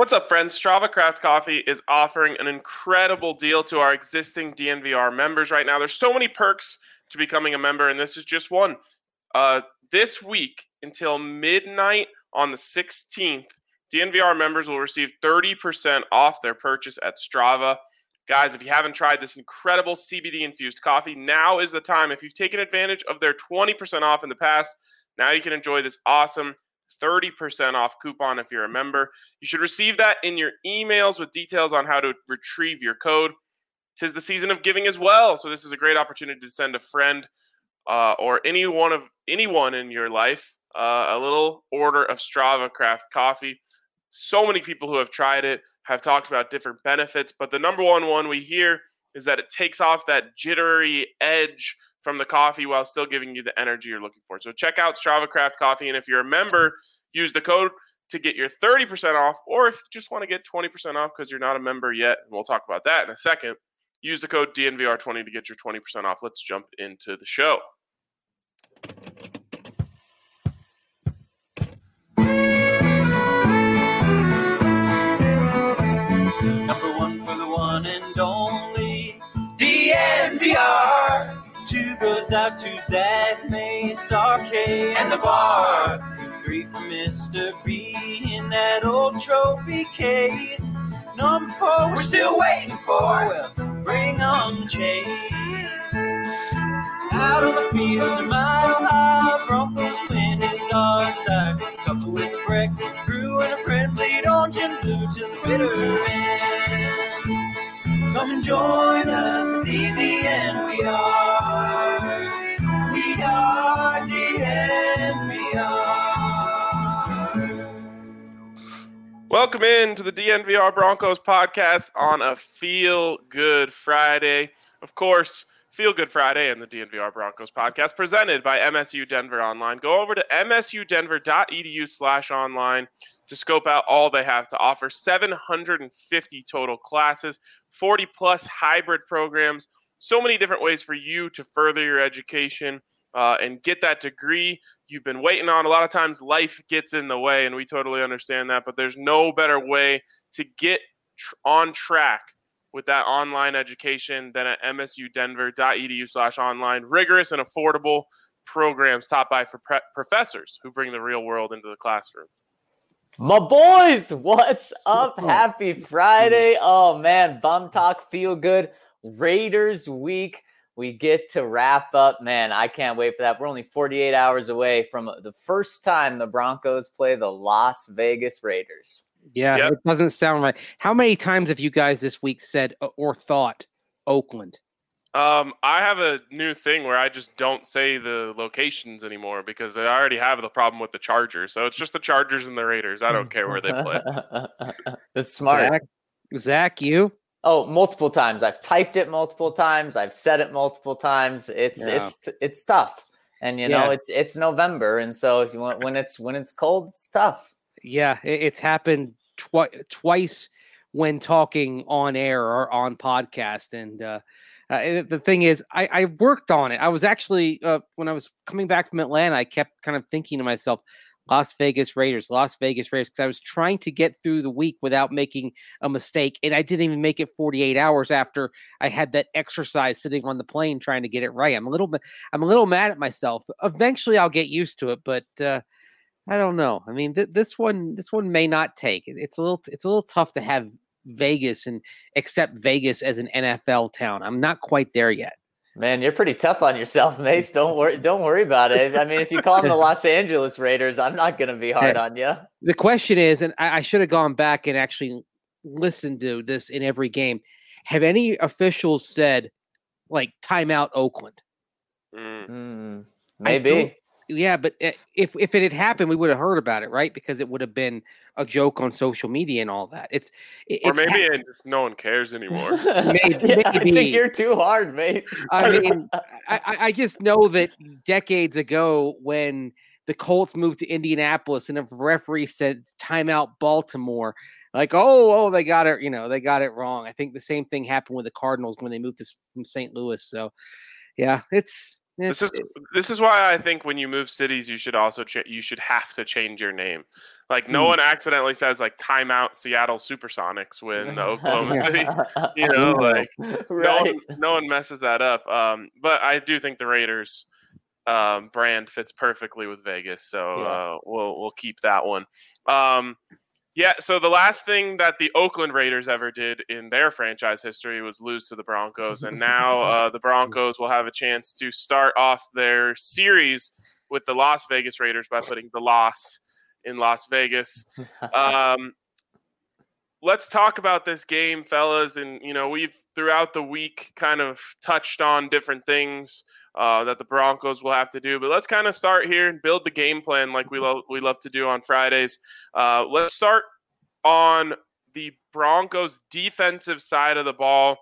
What's up, friends? Strava Craft Coffee is offering an incredible deal to our existing DNVR members right now. There's so many perks to becoming a member, and this is just one. Uh, this week until midnight on the 16th, DNVR members will receive 30% off their purchase at Strava. Guys, if you haven't tried this incredible CBD infused coffee, now is the time. If you've taken advantage of their 20% off in the past, now you can enjoy this awesome 30% off coupon if you're a member. You should receive that in your emails with details on how to retrieve your code. Tis the season of giving as well, so this is a great opportunity to send a friend uh, or any one of anyone in your life uh, a little order of Strava Craft coffee. So many people who have tried it have talked about different benefits, but the number one one we hear is that it takes off that jittery edge from the coffee while still giving you the energy you're looking for. So check out Strava Craft Coffee, and if you're a member, use the code to get your 30% off, or if you just want to get 20% off because you're not a member yet, and we'll talk about that in a second, use the code DNVR20 to get your 20% off. Let's jump into the show. Number one for the one and only DNVR. Out to Zach Mase, RK, and the bar. Three for Mr. B in that old trophy case. Number four, we're still waiting for. Well, bring on the chase. Out on the field, the mile high Broncos win is our desire. Couple with a break crew and a friendly orange and blue to the bitter end. Come and join us, the DDN. We are, Welcome in to the DNVR Broncos podcast on a Feel Good Friday. Of course, Feel Good Friday and the DNVR Broncos podcast presented by MSU Denver Online. Go over to msudenver.edu slash online to scope out all they have to offer 750 total classes, 40 plus hybrid programs, so many different ways for you to further your education uh, and get that degree you've been waiting on. A lot of times life gets in the way, and we totally understand that, but there's no better way to get tr- on track with that online education than at msudenver.edu slash online. Rigorous and affordable programs taught by for pre- professors who bring the real world into the classroom. My boys, what's up? Happy Friday. Oh man, bum talk, feel good. Raiders week. We get to wrap up. Man, I can't wait for that. We're only 48 hours away from the first time the Broncos play the Las Vegas Raiders. Yeah, Yep. it doesn't sound right. How many times have you guys this week said or thought Oakland? Um, I have a new thing where I just don't say the locations anymore because I already have the problem with the Chargers. So it's just the Chargers and the Raiders. I don't care where they play. That's smart. Zach, Zach, you? Oh, multiple times. I've typed it multiple times. I've said it multiple times. It's Yeah. it's it's tough. And you know, Yeah. it's it's November and so if you want when it's when it's cold, it's tough. Yeah, it's happened twi- twice when talking on air or on podcast. And uh, uh, the thing is, I, I worked on it. I was actually uh, when I was coming back from Atlanta, I kept kind of thinking to myself, Las Vegas Raiders, Las Vegas Raiders, because I was trying to get through the week without making a mistake, and I didn't even make it 48 hours after I had that exercise sitting on the plane trying to get it right. I'm a little bit, I'm a little mad at myself. Eventually, I'll get used to it, but. Uh, I don't know. I mean, th- this one, this one may not take. It's a little, it's a little tough to have Vegas and accept Vegas as an NFL town. I'm not quite there yet. Man, you're pretty tough on yourself, Mase. Don't worry don't worry about it. I mean, if you call them the Los Angeles Raiders, I'm not gonna be hard on you. The question is, and I, I should have gone back and actually listened to this in every game. Have any officials said, like, timeout Oakland? Mm. Hmm, I don't- maybe. Yeah, but if if it had happened, we would have heard about it, right? Because it would have been a joke on social media and all that. It's, it- Or it's hap- maybe it no one cares anymore. Maybe- Yeah, I think you're too hard, Mase. I mean, I, I I just know that decades ago, when the Colts moved to Indianapolis and a referee said timeout Baltimore, like, oh, oh, they got it, you know, they got it wrong. I think the same thing happened with the Cardinals when they moved to, from St. Louis. So, yeah, it's This is this is why I think when you move cities, you should also ch- you should have to change your name. Like no Hmm. one accidentally says like timeout Seattle Supersonics when the Oklahoma City, you know, like no one, no one messes that up. Um, but I do think the Raiders um, brand fits perfectly with Vegas, so Yeah. uh, we'll we'll keep that one. Um, yeah. So the last thing that the Oakland Raiders ever did in their franchise history was lose to the Broncos, and now uh, the Broncos will have a chance to start off their series with the Las Vegas Raiders by putting the loss in Las Vegas. Um, let's talk about this game, fellas. And you know, we've throughout the week kind of touched on different things uh, that the Broncos will have to do. But let's kind of start here and build the game plan like we love we love to do on Fridays. Uh, let's start on the Broncos defensive side of the ball.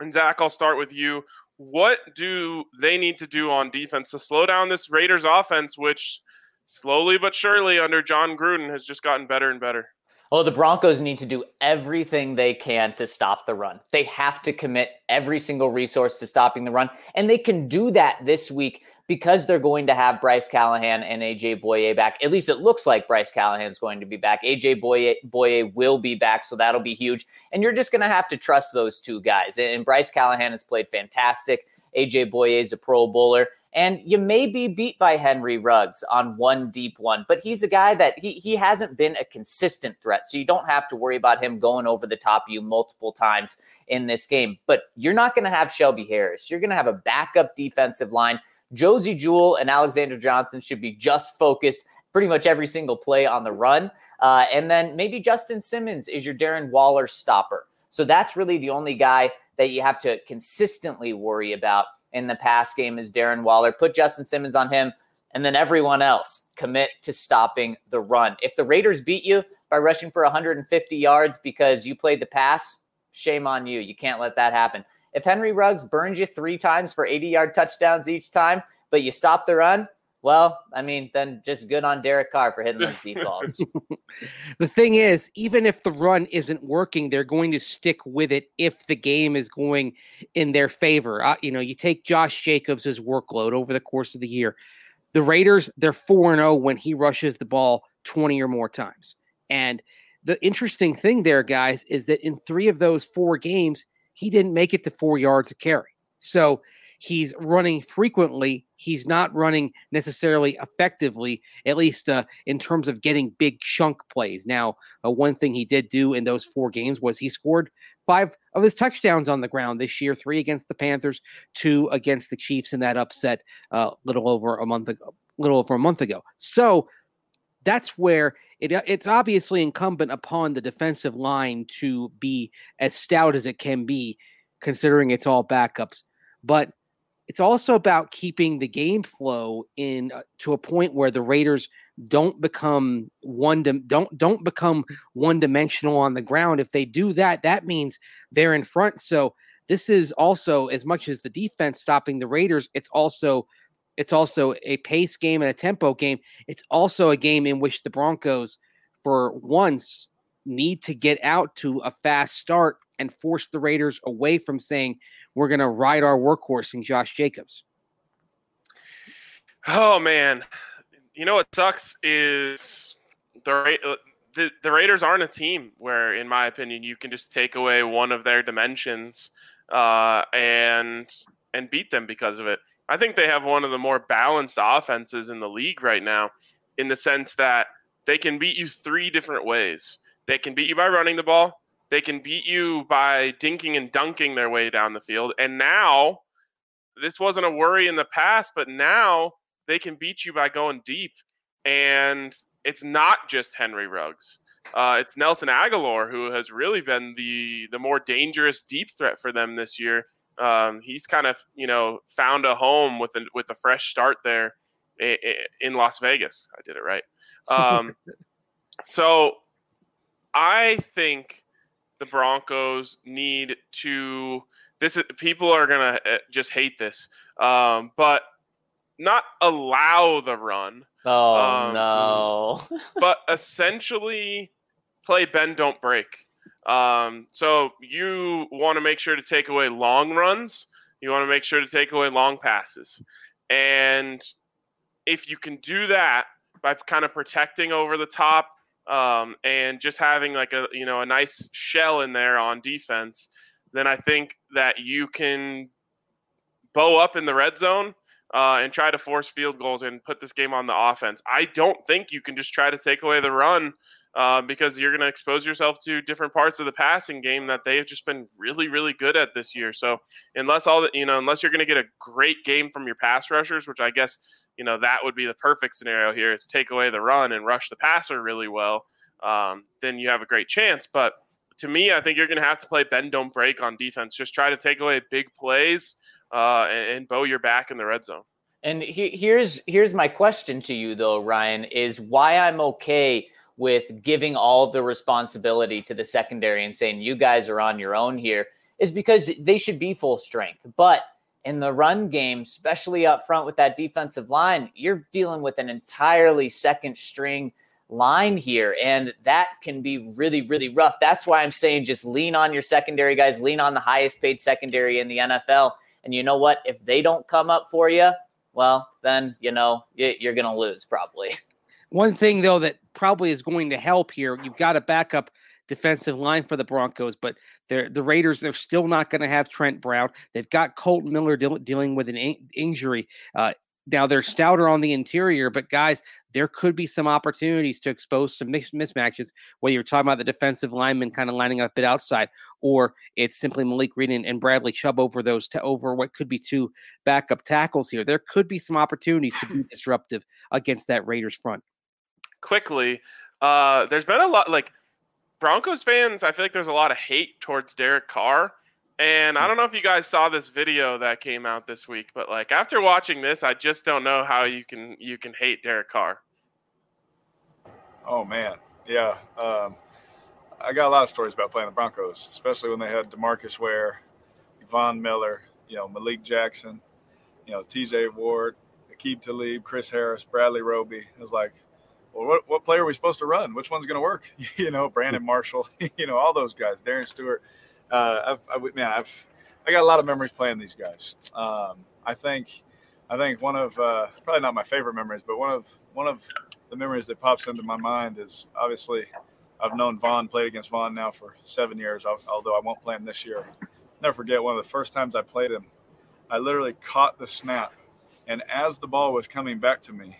And Zach, I'll start with you. What do they need to do on defense to slow down this Raiders offense, which slowly but surely under Jon Gruden has just gotten better and better? Well, the Broncos need to do everything they can to stop the run. They have to commit every single resource to stopping the run. And they can do that this week because they're going to have Bryce Callahan and AJ Bouye back. At least it looks like Bryce Callahan's going to be back. AJ Bouye, Bouye will be back, so that'll be huge. And you're just going to have to trust those two guys. And Bryce Callahan has played fantastic. AJ Bouye is a pro bowler. And you may be beat by Henry Ruggs on one deep one, but he's a guy that he, he hasn't been a consistent threat. So you don't have to worry about him going over the top of you multiple times in this game. But you're not going to have Shelby Harris. You're going to have a backup defensive line. Josey Jewell and Alexander Johnson should be just focused pretty much every single play on the run. Uh, and then maybe Justin Simmons is your Darren Waller stopper. So that's really the only guy that you have to consistently worry about in the pass game is Darren Waller. Put Justin Simmons on him, and then everyone else commit to stopping the run. If the Raiders beat you by rushing for 150 yards because you played the pass, shame on you. You can't let that happen. If Henry Ruggs burns you three times for 80 yard touchdowns each time, but you stop the run, well, I mean, then just good on Derek Carr for hitting those deep balls. the thing is, even if the run isn't working, they're going to stick with it if the game is going in their favor. Uh, you know, you take Josh Jacobs' workload over the course of the year. The Raiders, they're 4 0 when he rushes the ball 20 or more times. And the interesting thing there, guys, is that in three of those four games, he didn't make it to four yards of carry. So he's running frequently. He's not running necessarily effectively, at least uh, in terms of getting big chunk plays. Now, uh, one thing he did do in those four games was he scored five of his touchdowns on the ground this year three against the Panthers, two against the Chiefs in that upset a uh, little over a month ago. Little over a month ago. So that's where it, it's obviously incumbent upon the defensive line to be as stout as it can be, considering it's all backups. But it's also about keeping the game flow in uh, to a point where the Raiders don't become one dim- don't don't become one dimensional on the ground. If they do that, that means they're in front. So this is also as much as the defense stopping the Raiders. It's also it's also a pace game and a tempo game. It's also a game in which the Broncos, for once, need to get out to a fast start and force the Raiders away from saying we're going to ride our workhorse in Josh Jacobs. Oh man, you know what sucks is the the, the Raiders aren't a team where, in my opinion, you can just take away one of their dimensions uh, and and beat them because of it. I think they have one of the more balanced offenses in the league right now, in the sense that they can beat you three different ways. They can beat you by running the ball. They can beat you by dinking and dunking their way down the field. And now, this wasn't a worry in the past, but now they can beat you by going deep. And it's not just Henry Ruggs. Uh, it's Nelson Agholor who has really been the the more dangerous deep threat for them this year. Um, he's kind of you know found a home with a with a fresh start there in Las Vegas. I did it right. Um, so I think the Broncos need to. This is, people are gonna uh, just hate this, um, but not allow the run. Oh Um, no! but essentially play bend don't break. Um, so you want to make sure to take away long runs. You want to make sure to take away long passes. And if you can do that by kind of protecting over the top um, and just having like a you know a nice shell in there on defense, then I think that you can bow up in the red zone uh, and try to force field goals and put this game on the offense. I don't think you can just try to take away the run uh, because you're going to expose yourself to different parts of the passing game that they have just been really, really good at this year. So unless all that you know, unless you're going to get a great game from your pass rushers, which I guess you know that would be the perfect scenario here is take away the run and rush the passer really well. Um, then you have a great chance. But to me, I think you're going to have to play bend don't break on defense. Just try to take away big plays uh, and, and bow your back in the red zone. And he, here's here's my question to you though, Ryan, is why I'm okay with giving all the responsibility to the secondary and saying you guys are on your own here is because they should be full strength. But in the run game, especially up front with that defensive line, you're dealing with an entirely second string line here. And that can be really, really rough. That's why I'm saying just lean on your secondary guys, lean on the highest paid secondary in the NFL. And you know what? If they don't come up for you, well, then, you know, you're going to lose probably. One thing, though, that probably is going to help here, you've got a backup defensive line for the Broncos, but they're, the Raiders are still not going to have Trent Brown. They've got Kolton Miller de- dealing with an in- injury. Uh, now they're stouter on the interior, but guys, there could be some opportunities to expose some mis- mismatches. Whether you're talking about the defensive lineman kind of lining up a bit outside, or it's simply Malik Reed and, and Bradley Chubb over those to over what could be two backup tackles here. There could be some opportunities to be disruptive against that Raiders front. Quickly, uh, there's been a lot like Broncos fans. I feel like there's a lot of hate towards Derek Carr and I hmm. don't know if you guys saw this video that came out this week, but like after watching this, I just don't know how you can you can hate Derek Carr. Oh man, yeah. Um, I got a lot of stories about playing the Broncos, especially when they had Demarcus Ware, Von Miller, you know Malik Jackson, you know T.J. Ward, Aqib Talib, Chris Harris, Bradley Roby. It was like, well, what, what player are we supposed to run? Which one's going to work? you know, Brandon Marshall, you know, all those guys, Darian Stewart uh, I've, I, man, I've, I got a lot of memories playing these guys. Um, I think, I think one of uh, probably not my favorite memories, but one of one of the memories that pops into my mind is obviously I've known Von, played against Von now for seven years, although I won't play him this year. Never forget one of the first times I played him, I literally caught the snap, and as the ball was coming back to me,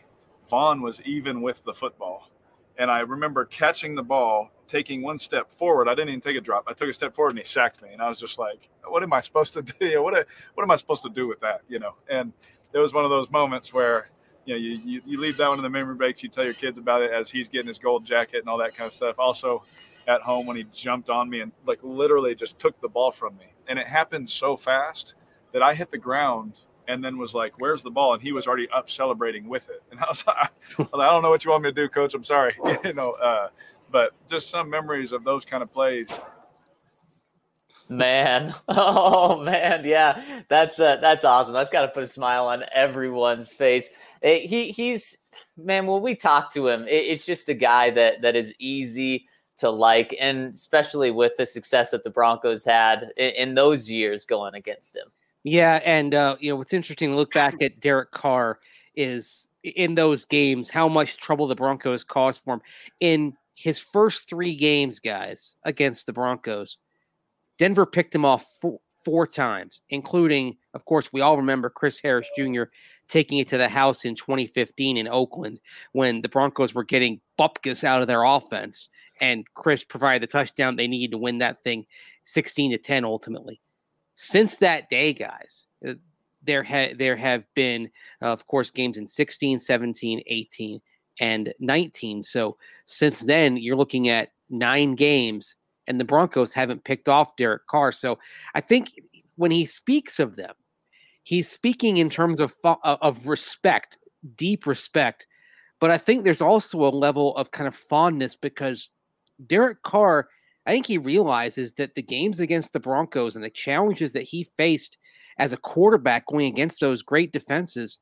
Von was even with the football. And I remember catching the ball, taking one step forward. I didn't even take a drop. I took a step forward and he sacked me. And I was just like, what am I supposed to do? What, what am I supposed to do with that? You know, and it was one of those moments where, you know, you, you, you leave that one in the memory banks. You tell your kids about it as he's getting his gold jacket and all that kind of stuff. Also at home when he jumped on me and like literally just took the ball from me. And it happened so fast that I hit the ground and then was like, "Where's the ball?" And he was already up celebrating with it. And I was like, "I don't know what you want me to do, Coach. I'm sorry." you know, uh, but just some memories of those kind of plays. Man, oh man, yeah, that's uh, that's awesome. That's got to put a smile on everyone's face. It, eh, he he's man. When we talk to him, it, it's just a guy that that is easy to like, and especially with the success that the Broncos had in, in those years going against him. Yeah, and uh, you know what's interesting to look back at Derek Carr is in those games how much trouble the Broncos caused for him in his first three games, guys, against the Broncos. Denver picked him off four, four times, including, of course, we all remember Chris Harris Jr. taking it to the house in 2015 in Oakland when the Broncos were getting bupkis out of their offense, and Chris provided the touchdown they needed to win that thing 16 to 10 ultimately since that day, guys, uh, there ha- there have been, uh, of course, games in 16, 17, 18, and 19. So since then, you're looking at nine games, and the Broncos haven't picked off Derek Carr. So I think when he speaks of them, he's speaking in terms of uh, of respect, deep respect. But I think there's also a level of kind of fondness because Derek Carr I think he realizes that the games against the Broncos and the challenges that he faced as a quarterback going against those great defenses,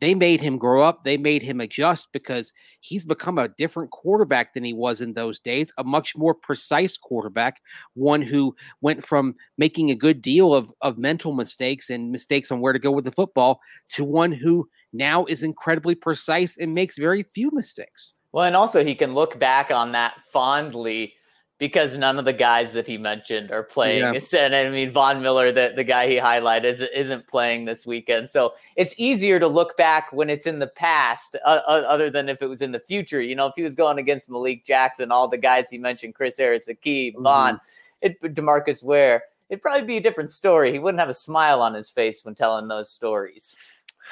they made him grow up. They made him adjust because he's become a different quarterback than he was in those days, a much more precise quarterback, one who went from making a good deal of, of mental mistakes and mistakes on where to go with the football to one who now is incredibly precise and makes very few mistakes. Well, and also he can look back on that fondly because none of the guys that he mentioned are playing. Yeah. And I mean, Von Miller, the, the guy he highlighted, is, isn't playing this weekend. So it's easier to look back when it's in the past, uh, other than if it was in the future. You know, if he was going against Malik Jackson, all the guys he mentioned, Chris Harris, Aqib, Von, mm-hmm. it, Demarcus Ware, it'd probably be a different story. He wouldn't have a smile on his face when telling those stories.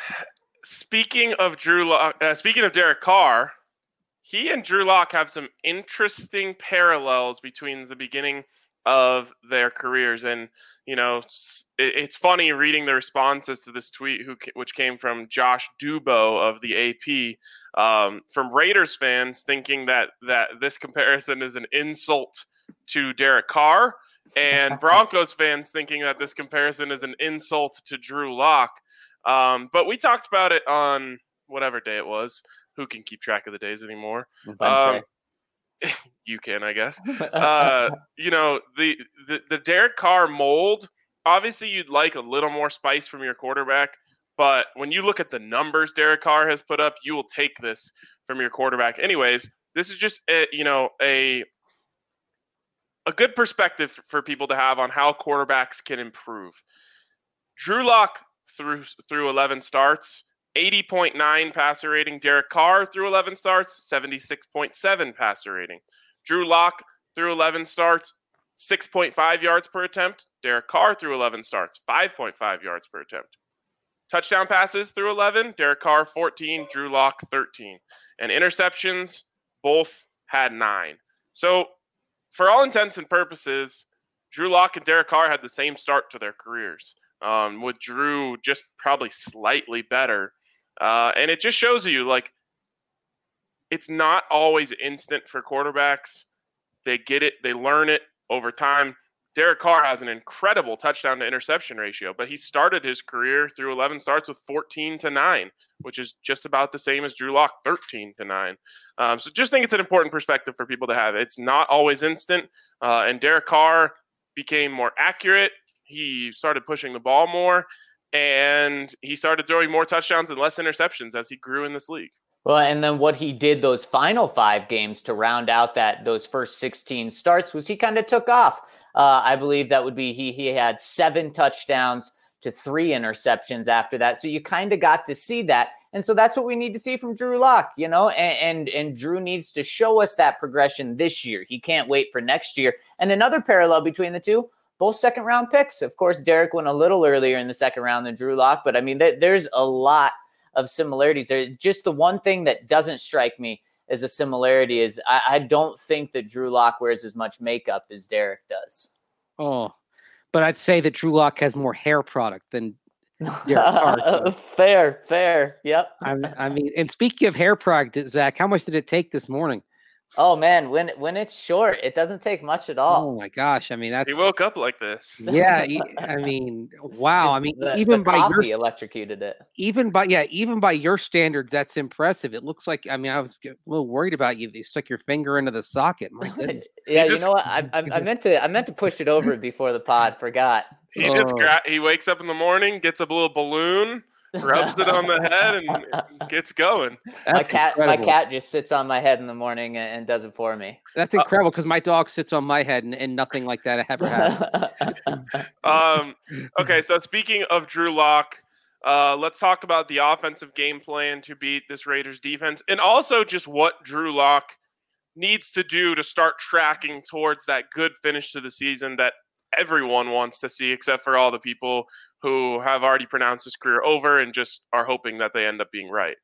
Speaking of Drew, uh, speaking of Derek Carr, he and Drew Lock have some interesting parallels between the beginning of their careers. And, you know, it's funny reading the responses to this tweet, who, which came from Josh Dubow of the AP, um, from Raiders fans thinking that, that this comparison is an insult to Derek Carr, and Broncos fans thinking that this comparison is an insult to Drew Lock. Um, but we talked about it on whatever day it was who can keep track of the days anymore? Um, you can, I guess. Uh, you know, the, the the Derek Carr mold. Obviously, you'd like a little more spice from your quarterback, but when you look at the numbers Derek Carr has put up, you will take this from your quarterback. Anyways, this is just a, you know a a good perspective for people to have on how quarterbacks can improve. Drew Lock through through 11 starts 80.9 passer rating. Derek Carr through 11 starts, 76.7 passer rating. Drew Lock through 11 starts, 6.5 yards per attempt. Derek Carr through 11 starts, 5.5 yards per attempt. Touchdown passes through 11. Derek Carr 14, Drew Lock 13. And interceptions, both had nine. So, for all intents and purposes, Drew Lock and Derek Carr had the same start to their careers. Um, with Drew just probably slightly better uh, and it just shows you like it's not always instant for quarterbacks. They get it, they learn it over time. Derek Carr has an incredible touchdown to interception ratio, but he started his career through 11 starts with 14 to 9, which is just about the same as Drew Lock, 13 to 9. Um, so just think it's an important perspective for people to have. It's not always instant. Uh, and Derek Carr became more accurate. He started pushing the ball more and he started throwing more touchdowns and less interceptions as he grew in this league. Well, and then what he did those final five games to round out that those first 16 starts was he kind of took off. Uh, I believe that would be he he had seven touchdowns to three interceptions after that. So you kind of got to see that. And so that's what we need to see from Drew Lock, you know, and, and, and Drew needs to show us that progression this year. He can't wait for next year. And another parallel between the two, both second round picks. Of course, Derek went a little earlier in the second round than Drew Lock, but I mean, th- there's a lot of similarities there. Just the one thing that doesn't strike me as a similarity is I, I don't think that Drew Lock wears as much makeup as Derek does. Oh, but I'd say that Drew Lock has more hair product than fair, fair. Yep. I, I, mean, and speaking of hair product, Zach, how much did it take this morning? Oh man, when when it's short, it doesn't take much at oh all. Oh my gosh, I mean that's he woke up like this. Yeah, I mean, wow. I mean, the, even the by your electrocuted it. Even by yeah, even by your standards, that's impressive. It looks like I mean, I was a little worried about you. You stuck your finger into the socket. My goodness. yeah, just, you know what? I, I, I, meant to I meant to push it over before the pod. Forgot. He oh. just gra- he wakes up in the morning, gets a little balloon rubs it on the head and gets going. That's my cat, incredible. my cat just sits on my head in the morning and, does it for me. That's uh, incredible because my dog sits on my head and, and nothing like that ever happened. um, okay, so speaking of Drew Lock, uh, let's talk about the offensive game plan to beat this Raiders defense, and also just what Drew Lock needs to do to start tracking towards that good finish to the season that everyone wants to see, except for all the people who have already pronounced his career over and just are hoping that they end up being right.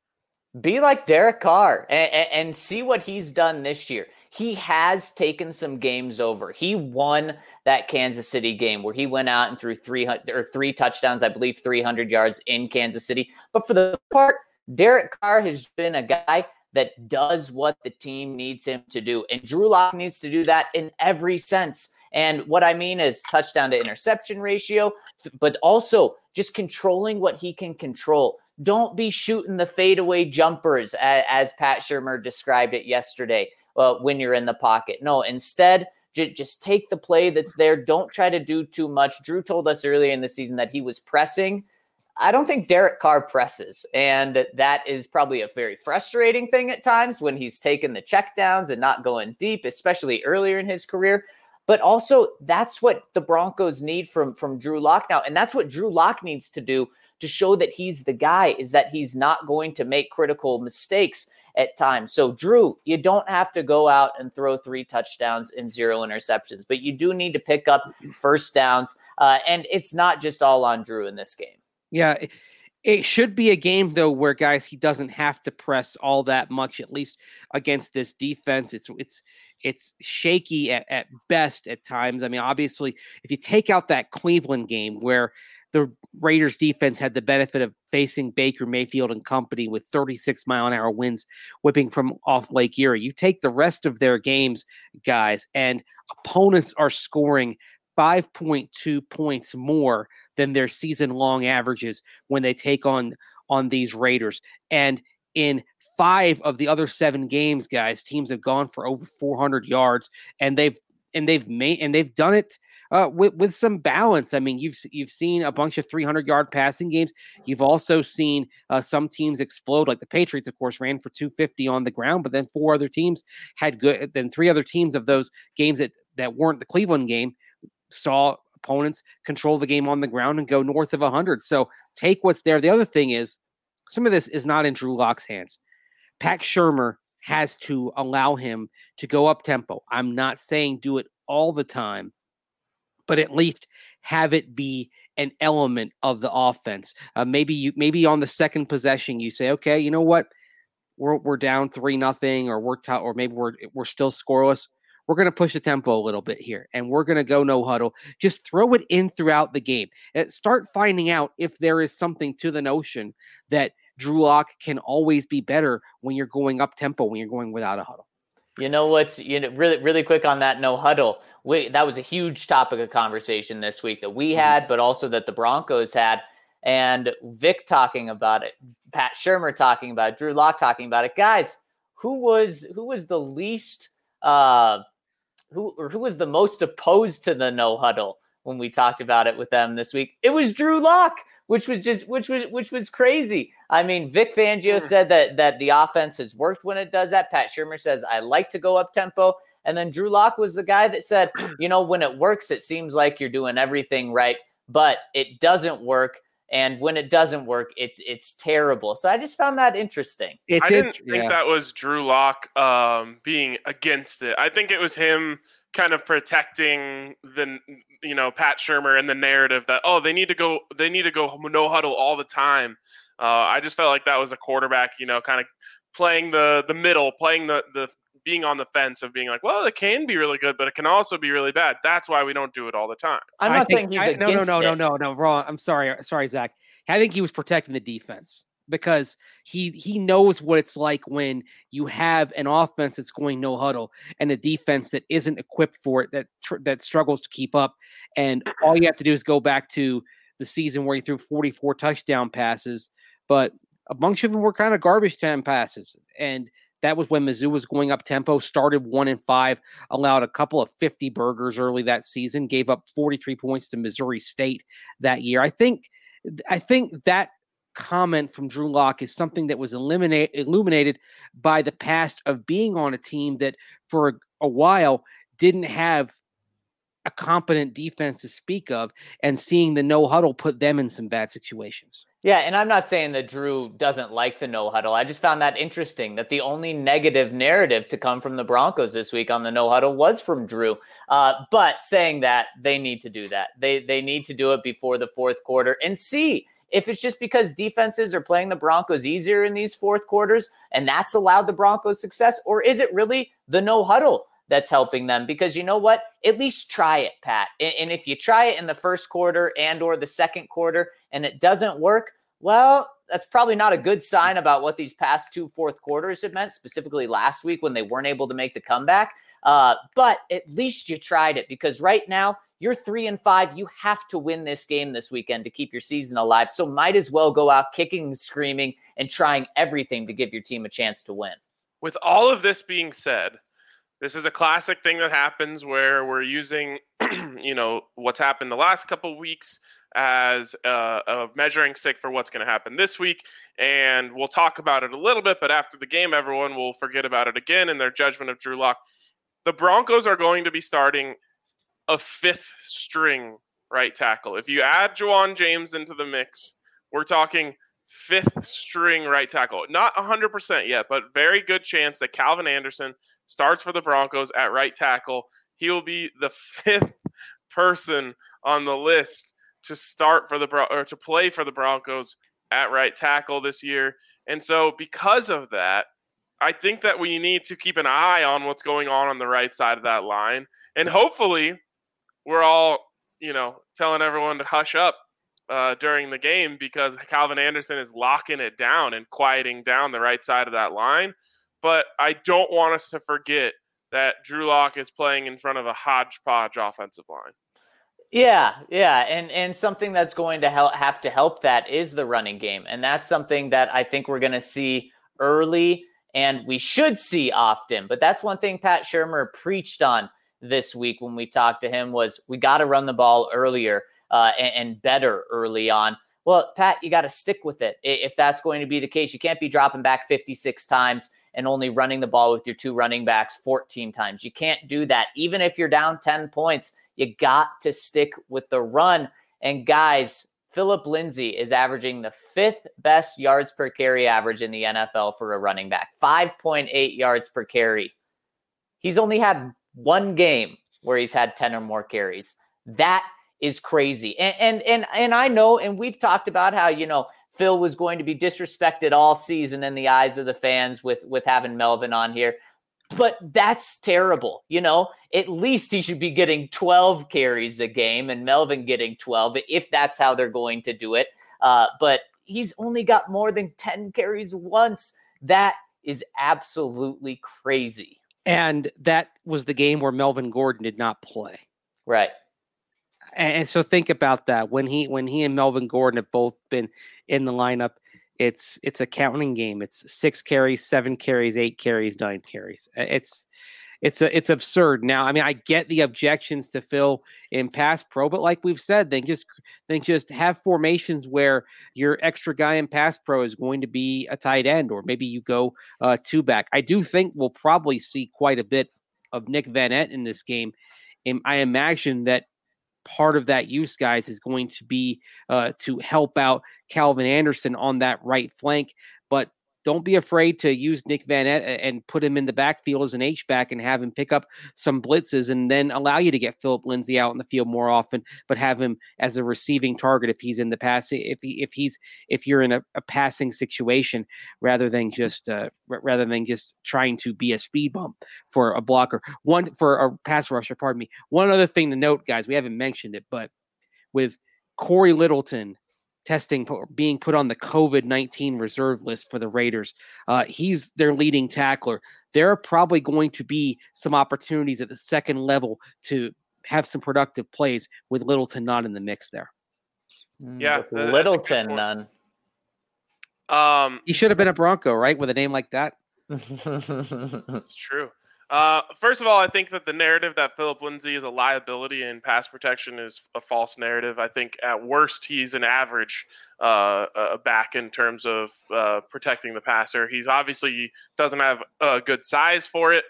Be like Derek Carr and, and, see what he's done this year. He has taken some games over. He won that Kansas City game where he went out and threw three or three touchdowns, I believe 300 yards in Kansas City. But for the part, Derek Carr has been a guy that does what the team needs him to do. And Drew Lock needs to do that in every sense. And what I mean is touchdown to interception ratio, but also just controlling what he can control. don't be shooting the fadeaway jumpers as, Pat Shurmur described it yesterday uh, when you're in the pocket. No, instead, just take the play that's there. Don't try to do too much. Drew told us earlier in the season that he was pressing. I don't think Derek Carr presses. And that is probably a very frustrating thing at times when he's taking the checkdowns and not going deep, especially earlier in his career. But also, that's what the Broncos need from, from Drew Lock now. And that's what Drew Lock needs to do to show that he's the guy, is that he's not going to make critical mistakes at times. So, Drew, you don't have to go out and throw three touchdowns and zero interceptions, but you do need to pick up first downs. Uh, and it's not just all on Drew in this game. Yeah. It, it should be a game though where guys he doesn't have to press all that much at least against this defense it's it's it's shaky at, at best at times i mean obviously if you take out that cleveland game where the Raiders defense had the benefit of facing Baker Mayfield and company with 36 mile an hour winds whipping from off Lake Erie. You take the rest of their games, guys, and opponents are scoring 5.2 points more than their season long averages when they take on on these Raiders. And in five of the other seven games, guys, teams have gone for over 400 yards, and they've and they've made and they've done it uh, with with some balance. I mean, you've you've seen a bunch of 300 yard passing games. You've also seen uh, some teams explode, like the Patriots, of course, ran for 250 on the ground, but then four other teams had good. Then three other teams of those games that that weren't the Cleveland game saw opponents control the game on the ground and go north of 100. So take what's there. The other thing is, some of this is not in Drew Lock's hands. Pat Shurmur has to allow him to go up tempo. I'm not saying do it all the time, but at least have it be an element of the offense. Uh, maybe you maybe on the second possession you say, okay, you know what, we're we're down three nothing, or we're t- or maybe we're we're still scoreless. We're going to push the tempo a little bit here, and we're going to go no huddle. Just throw it in throughout the game. And uh, start finding out if there is something to the notion that Drew Lock can always be better when you're going up tempo, when you're going without a huddle. You know what's you know really really quick on that no huddle. We, that was a huge topic of conversation this week that we mm-hmm. had, but also that the Broncos had, and Vic talking about it, Pat Shurmur talking about it, Drew Lock talking about it. Guys, who was who was the least uh who or who was the most opposed to the no huddle when we talked about it with them this week? It was Drew Lock which was just which was which was crazy. I mean, Vic Fangio mm. said that that the offense has worked when it does that. Pat Shurmur says I like to go up tempo, and then Drew Lock was the guy that said, you know, when it works, it seems like you're doing everything right, but it doesn't work. And when it doesn't work, it's it's terrible. So I just found that interesting. It's I didn't it, think yeah. that was Drew Lock um, being against it. I think it was him kind of protecting the you know Pat Shurmur and the narrative that oh they need to go they need to go no huddle all the time. Uh, I just felt like that was a quarterback, you know, kind of playing the the middle, playing the the being on the fence of being like, well, it can be really good, but it can also be really bad. That's why we don't do it all the time. I'm not saying he's I, no, no, no, no, no, no, no, wrong. I'm sorry, sorry, Zach. I think he was protecting the defense because he he knows what it's like when you have an offense that's going no huddle and a defense that isn't equipped for it that tr- that struggles to keep up and all you have to do is go back to the season where he threw 44 touchdown passes but a bunch of them were kind of garbage time passes and that was when Mizzou was going up tempo, started one and five, allowed a couple of 50 burgers early that season, gave up 43 points to Missouri State that year. I think I think that comment from Drew Lock is something that was eliminate, illuminated by the past of being on a team that for a, a while didn't have a competent defense to speak of and seeing the no huddle put them in some bad situations. Yeah, and I'm not saying that Drew doesn't like the no huddle. I just found that interesting that the only negative narrative to come from the Broncos this week on the no huddle was from Drew. Uh, but saying that they need to do that, they they need to do it before the fourth quarter and see if it's just because defenses are playing the Broncos easier in these fourth quarters and that's allowed the Broncos success, or is it really the no huddle that's helping them? Because you know what? At least try it, Pat. And if you try it in the first quarter and or the second quarter and it doesn't work, well, that's probably not a good sign about what these past two fourth quarters have meant, specifically last week when they weren't able to make the comeback. Uh, but at least you tried it because right now you're three and five. You have to win this game this weekend to keep your season alive. So might as well go out kicking and screaming and trying everything to give your team a chance to win. With all of this being said, this is a classic thing that happens where we're using, you know, what's happened the last couple weeks as a, a measuring stick for what's going to happen this week. And we'll talk about it a little bit, but after the game, everyone will forget about it again in their judgment of Drew Lock. The Broncos are going to be starting a fifth string right tackle. If you add Ja'Wuan James into the mix, we're talking fifth string right tackle. Not 100% yet, but very good chance that Calvin Anderson starts for the Broncos at right tackle. He will be the fifth person on the list to start for the or to play for the Broncos at right tackle this year. And so because of that, I think that we need to keep an eye on what's going on on the right side of that line. And hopefully we're all, you know, telling everyone to hush up uh, during the game because Calvin Anderson is locking it down and quieting down the right side of that line. But I don't want us to forget that Drew Lock is playing in front of a hodgepodge offensive line. Yeah, yeah, and and something that's going to help have to help that is the running game, and that's something that I think we're going to see early, and we should see often. But that's one thing Pat Shurmur preached on this week when we talked to him was we got to run the ball earlier uh, and, and better early on. Well, Pat, you got to stick with it if that's going to be the case. You can't be dropping back 56 times and only running the ball with your two running backs 14 times. You can't do that. Even if you're down 10 points, you got to stick with the run. And guys, Phillip Lindsay is averaging the fifth best yards per carry average in the NFL for a running back 5.8 yards per carry. He's only had one game where he's had 10 or more carries. That is crazy. And and and, and I know, and we've talked about how, you know, Phil was going to be disrespected all season in the eyes of the fans with with having Melvin on here. But that's terrible. You know, at least he should be getting 12 carries a game and Melvin getting 12 if that's how they're going to do it. Uh, but he's only got more than 10 carries once. That is absolutely crazy. And that was the game where Melvin Gordon did not play. Right. And so think about that when he when he and Melvin Gordon have both been in the lineup. It's it's a counting game. It's six carries, seven carries, eight carries, nine carries. It's it's a, it's absurd. Now, I mean, I get the objections to Phil in pass pro, but like we've said, then just then just have formations where your extra guy in pass pro is going to be a tight end, or maybe you go uh, two back. I do think we'll probably see quite a bit of Nick Vannett in this game. And I imagine that part of that use, guys, is going to be uh, to help out Calvin Anderson on that right flank. But don't be afraid to use Nick Vannett and put him in the backfield as an H back and have him pick up some blitzes and then allow you to get Phillip Lindsay out in the field more often, but have him as a receiving target if he's in the passing if he if he's if you're in a, a passing situation rather than just uh, rather than just trying to be a speed bump for a blocker. One for a pass rusher, pardon me. One other thing to note, guys, we haven't mentioned it, but with Cory Littleton testing being put on the COVID 19 reserve list for the Raiders. Uh, he's their leading tackler. There are probably going to be some opportunities at the second level to have some productive plays with Littleton not in the mix there. Mm, yeah, Littleton none. Um, he should have been a Bronco, right? With a name like that. That's true. Uh, first of all, I think that the narrative that Phillip Lindsay is a liability in pass protection is a false narrative. I think at worst he's an average uh, uh, back in terms of uh, protecting the passer. He's obviously doesn't have a good size for it,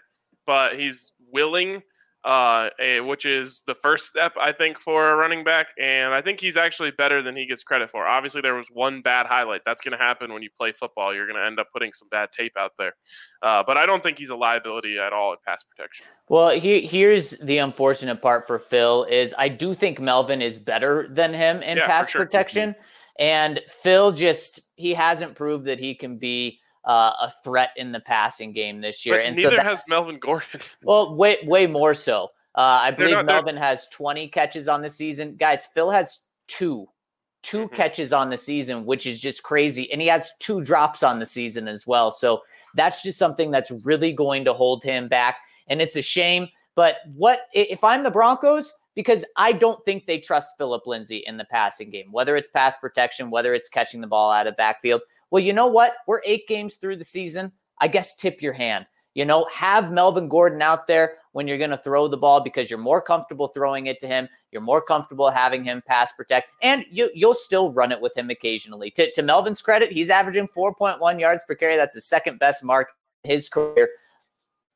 but he's willing uh, a, which is the first step, I think, for a running back. And I think he's actually better than he gets credit for. Obviously, there was one bad highlight. That's going to happen when you play football. You're going to end up putting some bad tape out there. Uh, but I don't think he's a liability at all at pass protection. Well, he, here's the unfortunate part for Phil is I do think Melvin is better than him in yeah, pass sure. protection. And Phil just he hasn't proved that he can be uh, a threat in the passing game this year. But and neither so has Melvin Gordon. well, way way more so. Uh, I believe not- they're- Melvin has 20 catches on the season. Guys, Phil has two, 2 Mhm. catches on the season, which is just crazy. And he has two drops on the season as well. So that's just something that's really going to hold him back. and it's a shame. But what if I'm the Broncos? Because I don't think they trust Phillip Lindsay in the passing game, whether it's pass protection, whether it's catching the ball out of backfield. Well, you know what? We're eight games through the season. I guess tip your hand. You know, have Melvin Gordon out there when you're going to throw the ball because you're more comfortable throwing it to him. You're more comfortable having him pass protect, and you, you'll still run it with him occasionally. To, to Melvin's credit, he's averaging 4.1 yards per carry. That's the second best mark in his career.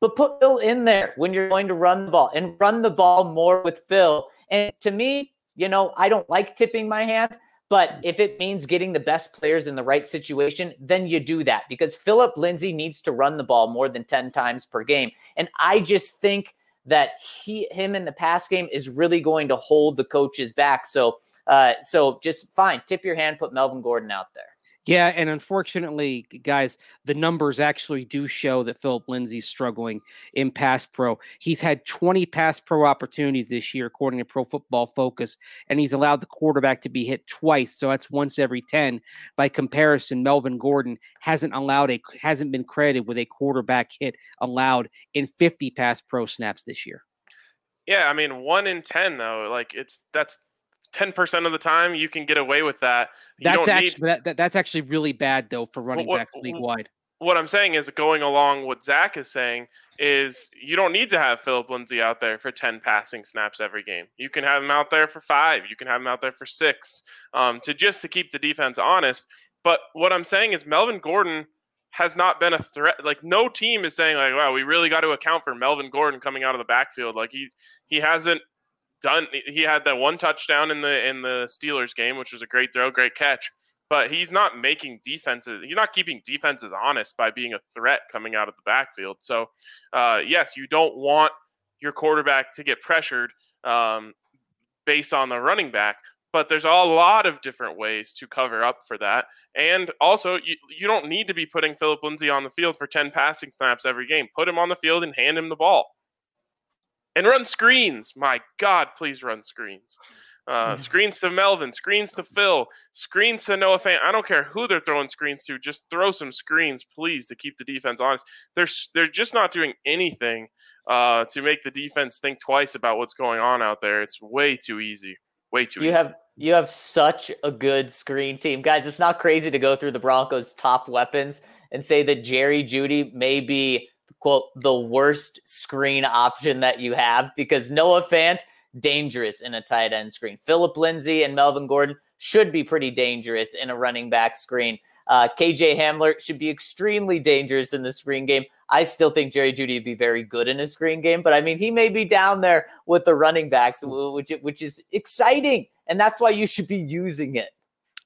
But put Phil in there when you're going to run the ball and run the ball more with Phil. And to me, you know, I don't like tipping my hand, but if it means getting the best players in the right situation, then you do that because Phillip Lindsay needs to run the ball more than 10 times per game. And I just think that he him in the pass game is really going to hold the coaches back. So uh so just fine, tip your hand, put Melvin Gordon out there. Yeah, and unfortunately, guys, the numbers actually do show that Phillip Lindsay's struggling in pass pro. He's had 20 pass pro opportunities this year, according to Pro Football Focus, and he's allowed the quarterback to be hit twice. So that's once every 10. By comparison, Melvin Gordon hasn't allowed a hasn't been credited with a quarterback hit allowed in 50 pass pro snaps this year. Yeah, I mean, one in 10, though, like it's that's 10% of the time you can get away with that. You That's don't actually need, that, that- that's actually really bad though for running what- backs league wide. what I'm saying is going along what Zach is saying is you don't need to have Phillip Lindsay out there for 10 passing snaps every game. You can have him out there for five. You can have him out there for six um, to just to keep the defense honest. But what I'm saying is Melvin Gordon has not been a threat. Like no team is saying like, wow, we really got to account for Melvin Gordon coming out of the backfield. Like he he hasn't done. He had that one touchdown in the in the Steelers game, which was a great throw, great catch. But he's not making defenses. He's not keeping defenses honest by being a threat coming out of the backfield. So, uh, yes, you don't want your quarterback to get pressured um, based on the running back. But there's a lot of different ways to cover up for that. And also, you, you don't need to be putting Phillip Lindsay on the field for 10 passing snaps every game. Put him on the field and hand him the ball and run screens. My God, please run screens. Uh, screens to Melvin, screens to Phil, screens to Noah Fant. I don't care who they're throwing screens to. Just throw some screens, please, to keep the defense honest. They're they're just not doing anything uh, to make the defense think twice about what's going on out there. It's way too easy. Way too You easy. have you have such a good screen team, guys. It's not crazy to go through the Broncos' top weapons and say that Jerry Jeudy may be quote the worst screen option that you have because Noah Fant dangerous in a tight end screen. Phillip Lindsay and Melvin Gordon should be pretty dangerous in a running back screen. Uh, KJ Hamler should be extremely dangerous in the screen game. I still think Jerry Jeudy would be very good in a screen game, but I mean, he may be down there with the running backs, which which is exciting, and that's why you should be using it.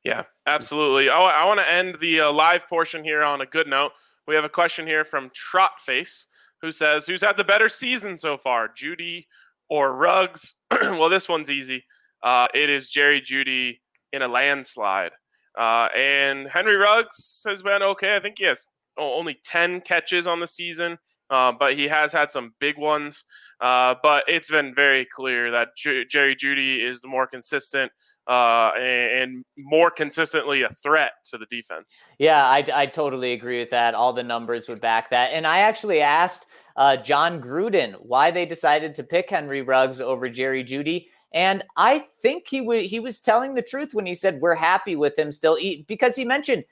Yeah, absolutely. Oh, I want to end the uh, live portion here on a good note. We have a question here from Trotface who says, "Who's had the better season so far, Jeudy or Ruggs?" well, this one's easy. Uh, it is Jerry Jeudy in a landslide, uh, and Henry Ruggs has been okay. I think he has only ten catches on the season, uh, but he has had some big ones. Uh, but it's been very clear that J- Jerry Jeudy is the more consistent uh, and, more consistently a threat to the defense. Yeah, I, I totally agree with that. All the numbers would back that. And I actually asked uh, Jon Gruden why they decided to pick Henry Ruggs over Jerry Jeudy. And I think he w- he was telling the truth when he said we're happy with him still, because he mentioned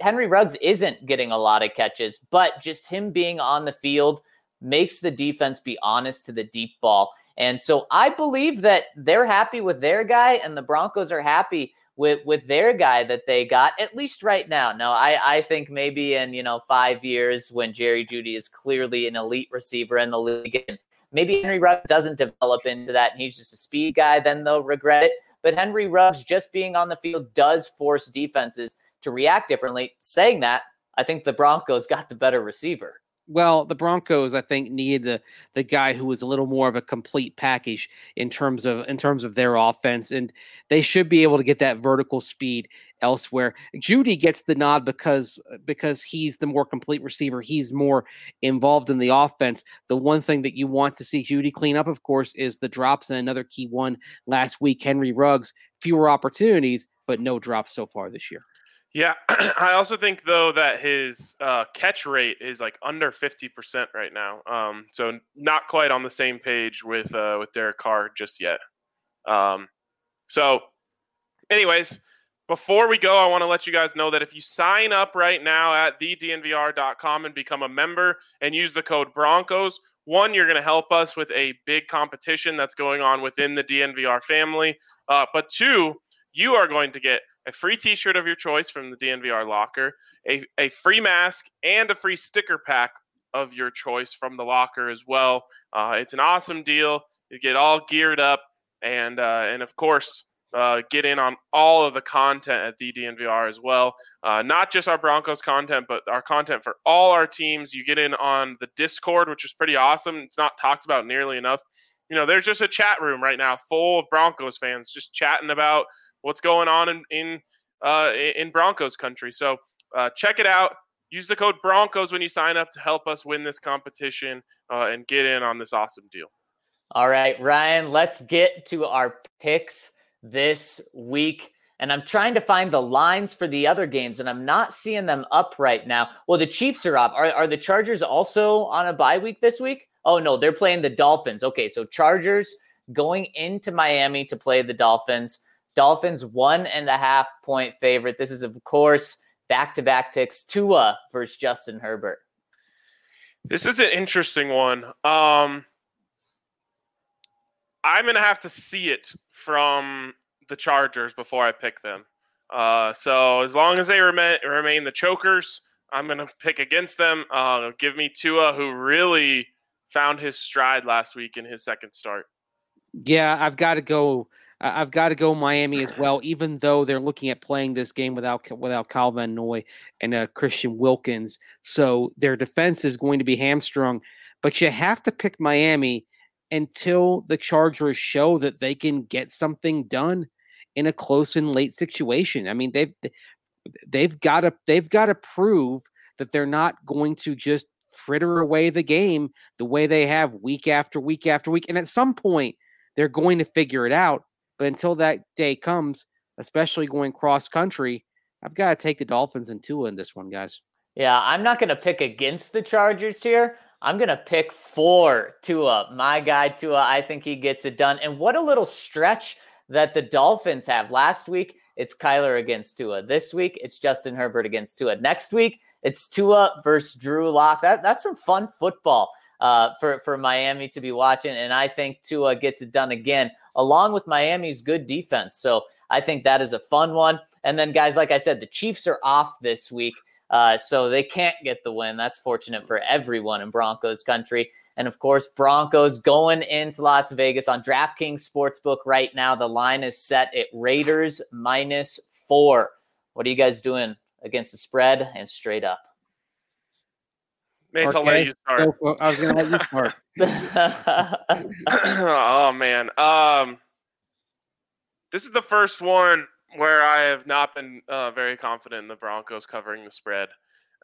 Henry Ruggs isn't getting a lot of catches, but just him being on the field makes the defense be honest to the deep ball. And so I believe that they're happy with their guy, and the Broncos are happy with with their guy that they got at least right now. Now, I I think maybe in you know five years when Jerry Jeudy is clearly an elite receiver in the league, and maybe Henry Ruggs doesn't develop into that, and he's just a speed guy, then they'll regret it. But Henry Ruggs just being on the field does force defenses to react differently. Saying that, I think the Broncos got the better receiver. Well, the Broncos, I think, needed the the guy who was a little more of a complete package in terms of in terms of their offense, and they should be able to get that vertical speed elsewhere. Jeudy gets the nod because because he's the more complete receiver. He's more involved in the offense. The one thing that you want to see Jeudy clean up, of course, is the drops. And another key one last week, Henry Ruggs, fewer opportunities, but no drops so far this year. Yeah, I also think though that his uh, catch rate is like under fifty percent right now. Um, so not quite on the same page with uh, with Derek Carr just yet. Um, so, anyways, before we go, I want to let you guys know that if you sign up right now at thednvr.com and become a member and use the code Broncos, one, you're going to help us with a big competition that's going on within the DNVR family. Uh, but two, you are going to get a free t-shirt of your choice from the DNVR locker, a, a free mask, and a free sticker pack of your choice from the locker as well. Uh, it's an awesome deal. You get all geared up, and uh, and of course, uh, get in on all of the content at the DNVR as well. Uh, not just our Broncos content, but our content for all our teams. You get in on the Discord, which is pretty awesome. It's not talked about nearly enough. You know, there's just a chat room right now full of Broncos fans just chatting about what's going on in in, uh, in Broncos country. So uh, check it out. Use the code Broncos when you sign up to help us win this competition uh, and get in on this awesome deal. All right, Ryan, let's get to our picks this week. And I'm trying to find the lines for the other games, and I'm not seeing them up right now. Well, the Chiefs are up. Are, are the Chargers also on a bye week this week? Oh, no, they're playing the Dolphins. Okay, so Chargers going into Miami to play the Dolphins. Dolphins one and a half point favorite. This is, of course, back to back picks Tua versus Justin Herbert. This is an interesting one. Um, I'm going to have to see it from the Chargers before I pick them. Uh, so as long as they remain, remain the chokers, I'm going to pick against them. Uh, give me Tua, who really found his stride last week in his second start. Yeah, I've got to go I've got to go Miami as well, even though they're looking at playing this game without without Kyle Van Noy and uh, Christian Wilkins. So their defense is going to be hamstrung. But you have to pick Miami until the Chargers show that they can get something done in a close and late situation. I mean, they've they've got to they've got to prove that they're not going to just fritter away the game the way they have week after week after week. And at some point, they're going to figure it out. But until that day comes, especially going cross country, I've got to take the Dolphins and Tua in this one, guys. Yeah, I'm not going to pick against the Chargers here. I'm going to pick for Tua. My guy, Tua, I think he gets it done. And what a little stretch that the Dolphins have. Last week, it's Kyler against Tua. This week, it's Justin Herbert against Tua. Next week, it's Tua versus Drew Lock. That, that's some fun football uh, for, for Miami to be watching. And I think Tua gets it done again along with Miami's good defense. So I think that is a fun one. And then, guys, like I said, the Chiefs are off this week. Uh, so they can't get the win. That's fortunate for everyone in Broncos country. And of course, Broncos going into Las Vegas on DraftKings Sportsbook right now. The line is set at Raiders minus four. What are you guys doing against the spread and straight up? Mase, okay. I'll let you start. I was going to let you start. oh man, um, this is the first one where I have not been uh, very confident in the Broncos covering the spread.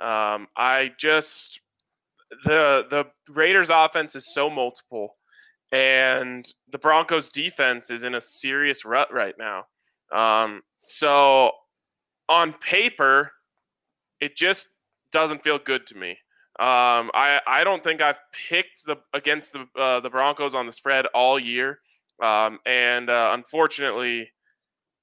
Um, I just the the Raiders offense is so multiple, and the Broncos defense is in a serious rut right now. Um, so on paper, it just doesn't feel good to me. Um, I I don't think I've picked the against the uh, the Broncos on the spread all year, um, and uh, unfortunately,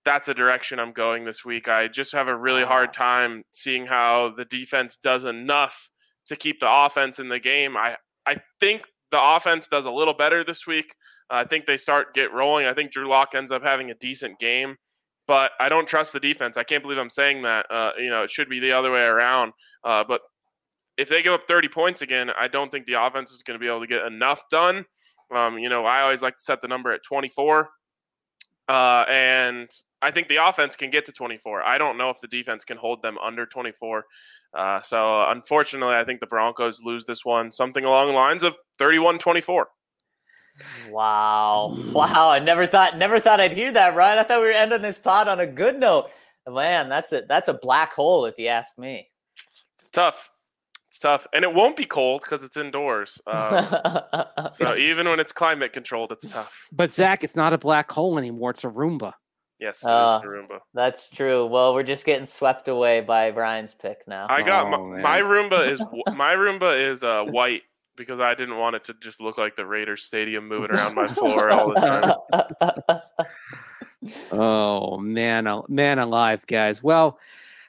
that's a direction I'm going this week. I just have a really hard time seeing how the defense does enough to keep the offense in the game. I I think the offense does a little better this week. I think they start get rolling. I think Drew Lock ends up having a decent game, but I don't trust the defense. I can't believe I'm saying that. Uh, you know, it should be the other way around. Uh, but if they give up 30 points again, I don't think the offense is going to be able to get enough done. Um, you know, I always like to set the number at 24. Uh, and I think the offense can get to 24. I don't know if the defense can hold them under 24. Uh, so unfortunately, I think the Broncos lose this one, something along the lines of 31 24. Wow. Wow. I never thought never thought I'd hear that, Ryan. I thought we were ending this pod on a good note. Man, that's a that's a black hole if you ask me. It's tough. It's tough, and it won't be cold because it's indoors. Um, so even when it's climate controlled, it's tough. But Zach, it's not a black hole anymore; it's a Roomba. Yes, Uh, it is the Roomba. That's true. Well, we're just getting swept away by Brian's pick now. I got Oh, my, my Roomba is my Roomba is uh, white because I didn't want it to just look like the Raiders stadium moving around my floor all the time. Oh man, man alive, guys. Well,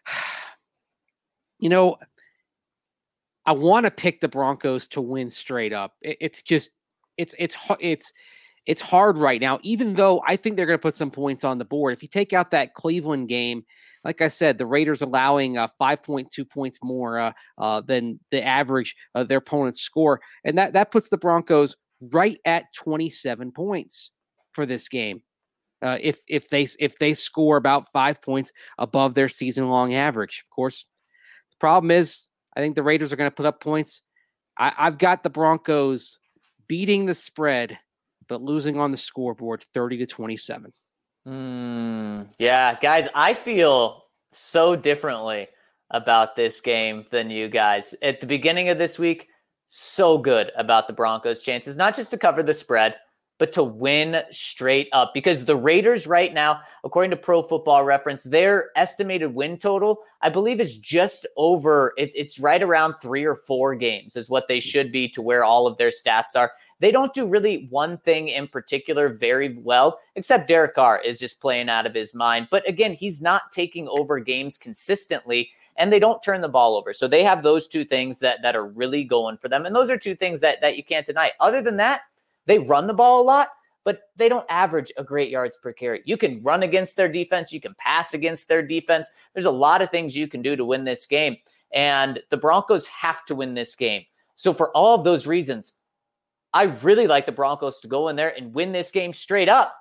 you know, I want to pick the Broncos to win straight up. It- it's just, it's it's it's it's hard right now. Even though I think they're going to put some points on the board. If you take out that Cleveland game, like I said, the Raiders allowing uh, 5.2 points more uh, uh, than the average of their opponent's score, and that that puts the Broncos right at 27 points for this game uh, if if they if they score about five points above their season long average. Of course, the problem is I think the Raiders are going to put up points. I, I've got the Broncos beating the spread, but losing on the scoreboard, thirty to twenty seven. Hmm. yeah, guys, I feel so differently about this game than you guys. At the beginning of this week, so good about the Broncos' chances, not just to cover the spread, but to win straight up. Because the Raiders, right now, according to Pro Football Reference, their estimated win total, I believe, is just over, it, it's right around three or four games, is what they hmm. should be to where all of their stats are. They don't do really one thing in particular very well, except Derek Carr is just playing out of his mind. But again, he's not taking over games consistently and they don't turn the ball over. So they have those two things that that are really going for them. And those are two things that that you can't deny. Other than that, they run the ball a lot, but they don't average a great yards per carry. You can run against their defense, you can pass against their defense. There's a lot of things you can do to win this game. And the Broncos have to win this game. So for all of those reasons, I really like the Broncos to go in there and win this game straight up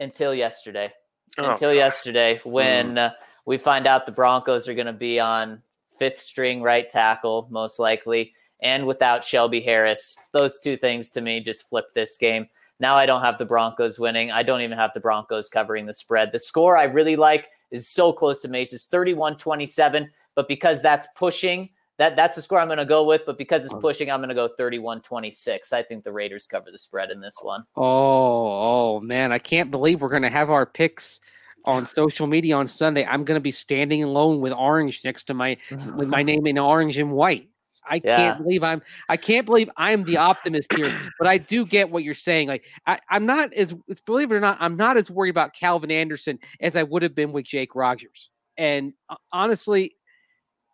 until yesterday. Oh, until yesterday when uh, we find out the Broncos are going to be on fifth string right tackle, most likely, and without Shelby Harris. Those two things to me just flip this game. Now I don't have the Broncos winning. I don't even have the Broncos covering the spread. The score I really like is so close to Mase's 31 27, but because that's pushing, that, that's the score I'm going to go with. But because it's oh. pushing, I'm going to go 31 26. I think the Raiders cover the spread in this one. Oh, oh man, I can't believe we're going to have our picks on social media on Sunday. I'm going to be standing alone with orange next to my with my name in orange and white. I Yeah. can't believe I'm I can't believe I'm the optimist here, but I do get what you're saying. Like I, I'm not as it's believe it or not, I'm not as worried about Calvin Anderson as I would have been with Jake Rodgers. And uh, honestly,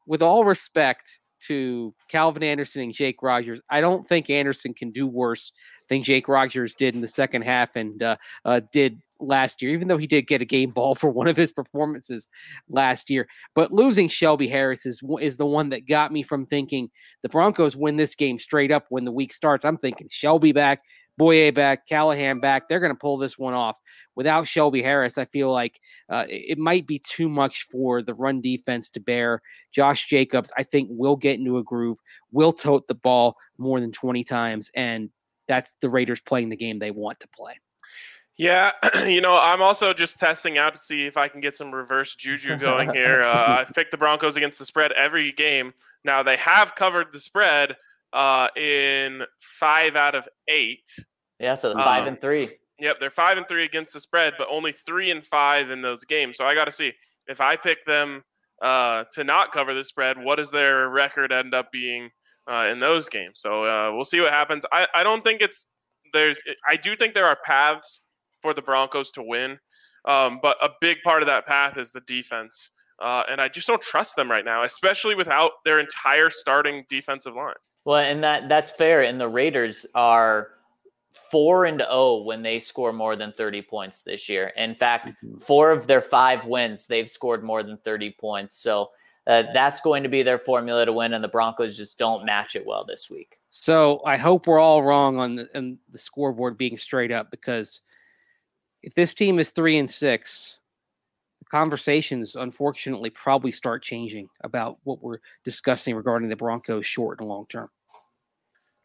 with all respect to Calvin Anderson and Jake Rodgers, I don't think Anderson can do worse than Jake Rodgers did in the second half and uh, uh, did last year, even though he did get a game ball for one of his performances last year. But losing Shelby Harris is is the one that got me from thinking the Broncos win this game straight up when the week starts. I'm thinking Shelby back, Bouye back, Callahan back. They're going to pull this one off. Without Shelby Harris, I feel like uh, it might be too much for the run defense to bear. Josh Jacobs, I think, will get into a groove, will tote the ball more than 20 times, and that's the Raiders playing the game they want to play. Yeah, you know, I'm also just testing out to see if I can get some reverse juju going here. Uh, I've picked the Broncos against the spread every game. Now they have covered the spread uh, in five out of eight. Yeah, so the five Um, and three. Yep, they're five and three against the spread, but only three and five in those games. So I got to see if I pick them uh, to not cover the spread. What does their record end up being uh, in those games? So uh, we'll see what happens. I, I don't think it's there's. I do think there are paths for the Broncos to win, um, but a big part of that path is the defense, uh, and I just don't trust them right now, especially without their entire starting defensive line. Well, and that that's fair. And the Raiders are four and zero when they score more than thirty points this year. In fact, four of their five wins, they've scored more than thirty points. So uh, that's going to be their formula to win. And the Broncos just don't match it well this week. So I hope we're all wrong on the, on the scoreboard being straight up because if this team is three and six, conversations unfortunately probably start changing about what we're discussing regarding the Broncos short and long term.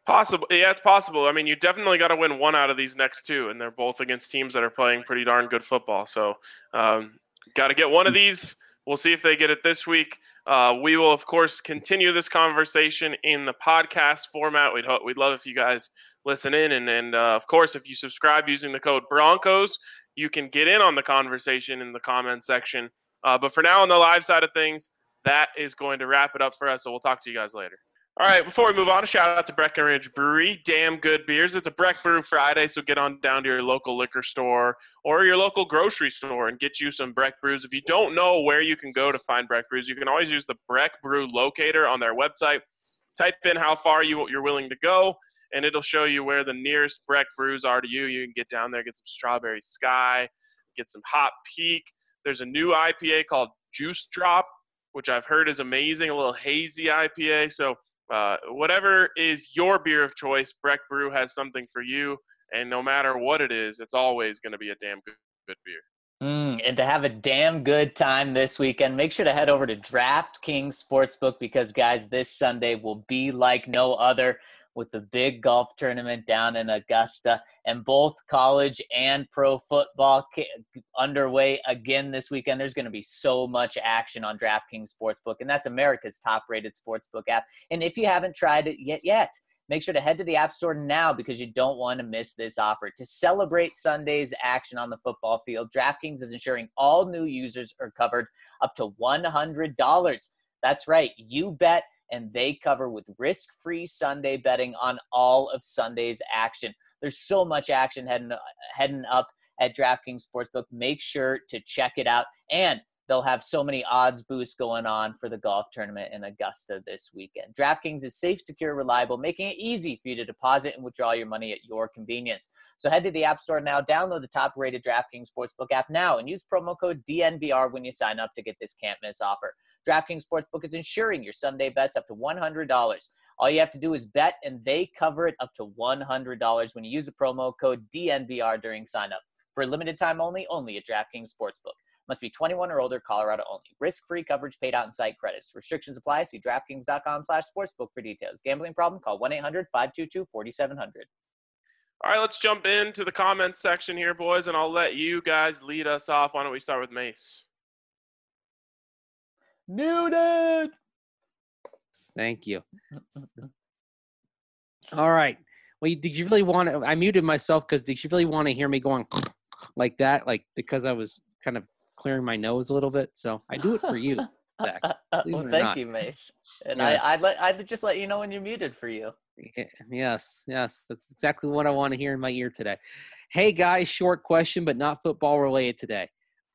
Possible, yeah, it's possible. I mean, you definitely got to win one out of these next two, and they're both against teams that are playing pretty darn good football. So, um, got to get one of these. We'll see if they get it this week. Uh, we will, of course, continue this conversation in the podcast format. We'd hope, we'd love if you guys listen in, and and uh, of course, if you subscribe using the code Broncos, you can get in on the conversation in the comments section. Uh, but for now, on the live side of things, that is going to wrap it up for us. So we'll talk to you guys later. All right, before we move on, a shout out to Breckenridge Brewery. Damn good beers. It's a Breck Brew Friday, so get on down to your local liquor store or your local grocery store and get you some Breck Brews. If you don't know where you can go to find Breck Brews, you can always use the Breck Brew locator on their website. Type in how far you, you're willing to go, and it'll show you where the nearest Breck Brews are to you. You can get down there, get some Strawberry Sky, get some Hot Peak. There's a new IPA called Juice Drop, which I've heard is amazing, a little hazy IPA. So uh, whatever is your beer of choice, Breck Brew has something for you. And no matter what it is, it's always going to be a damn good, good beer. Mm, and to have a damn good time this weekend, make sure to head over to DraftKings Sportsbook because, guys, this Sunday will be like no other with the big golf tournament down in Augusta and both college and pro football underway again this weekend. There's going to be so much action on DraftKings Sportsbook, and that's America's top rated sportsbook app. And if you haven't tried it yet, yet, make sure to head to the App Store now because you don't want to miss this offer. To celebrate Sunday's action on the football field, DraftKings is ensuring all new users are covered up to $100. That's right, you bet and they cover with risk free Sunday betting on all of Sunday's action. There's so much action heading, heading up at DraftKings Sportsbook. Make sure to check it out. And they'll have so many odds boosts going on for the golf tournament in Augusta this weekend. DraftKings is safe, secure, reliable, making it easy for you to deposit and withdraw your money at your convenience. So head to the App Store now, download the top rated DraftKings Sportsbook app now, and use promo code DNVR when you sign up to get this can't miss offer. DraftKings Sportsbook is insuring your Sunday bets up to $100. All you have to do is bet, and they cover it up to $100 when you use the promo code DNVR during sign up. For a limited time only, only at DraftKings Sportsbook. Must be 21 or older, Colorado only. Risk-free coverage paid out in site credits. Restrictions apply. See DraftKings.com slash sportsbook for details. Gambling problem? Call 1-800-522-4700. All right, let's jump into the comments section here, boys, and I'll let you guys lead us off. Why don't we start with Mase? Muted. Thank you. All right. Well, did you really want to? I muted myself because did you really want to hear me going like that? Like because I was kind of clearing my nose a little bit. So I do it for you. Zach, uh, well, thank not. you, Mase. And yes. I, I'd let I'd just let you know when you're muted for you. Yes, yes, that's exactly what I want to hear in my ear today. Hey guys, short question, but not football related today.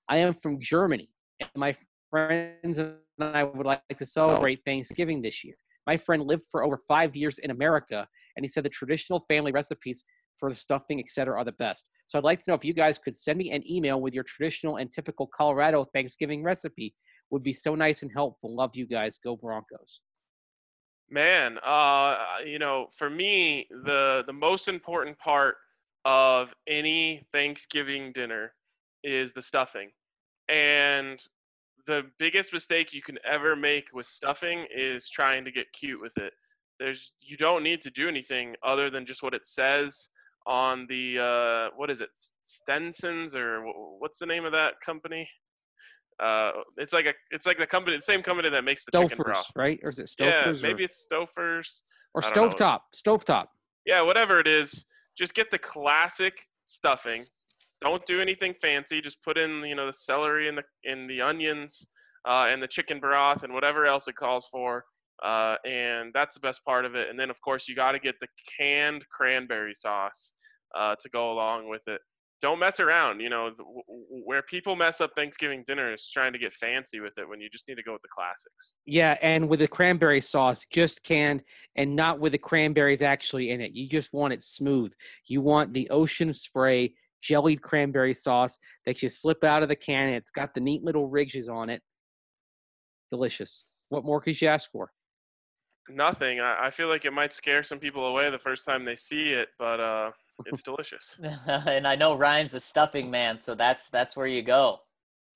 I am from Germany, and my friends and I would like to celebrate Thanksgiving this year. My friend lived for over five years in America, and he said the traditional family recipes for the stuffing, etc., are the best. So I'd like to know if you guys could send me an email with your traditional and typical Colorado Thanksgiving recipe. Would be so nice and helpful. Love you guys. Go Broncos. Man, uh, you know, for me, the the most important part of any Thanksgiving dinner is the stuffing. And the biggest mistake you can ever make with stuffing is trying to get cute with it. There's you don't need to do anything other than just what it says on the uh, what is it Stensons or what's the name of that company? Uh, it's like a it's like the company the same company that makes the Stouffer's, chicken broth, right? Or is it Stouffer's? Yeah, maybe or... it's Stouffer's or Stovetop. Stovetop. Yeah, whatever it is, just get the classic stuffing. Don't do anything fancy. Just put in you know the celery and the in the onions uh, and the chicken broth and whatever else it calls for. Uh, and that's the best part of it. And then, of course, you got to get the canned cranberry sauce uh, to go along with it. Don't mess around. You know, where people mess up Thanksgiving dinner is trying to get fancy with it when you just need to go with the classics. Yeah, and with the cranberry sauce, just canned and not with the cranberries actually in it. You just want it smooth. You want the ocean spray jellied cranberry sauce that you slip out of the can. It's got the neat little ridges on it. Delicious. What more could you ask for? Nothing. I, I, feel like it might scare some people away the first time they see it, but uh, it's delicious. and I know Ryan's a stuffing man, so that's that's where you go.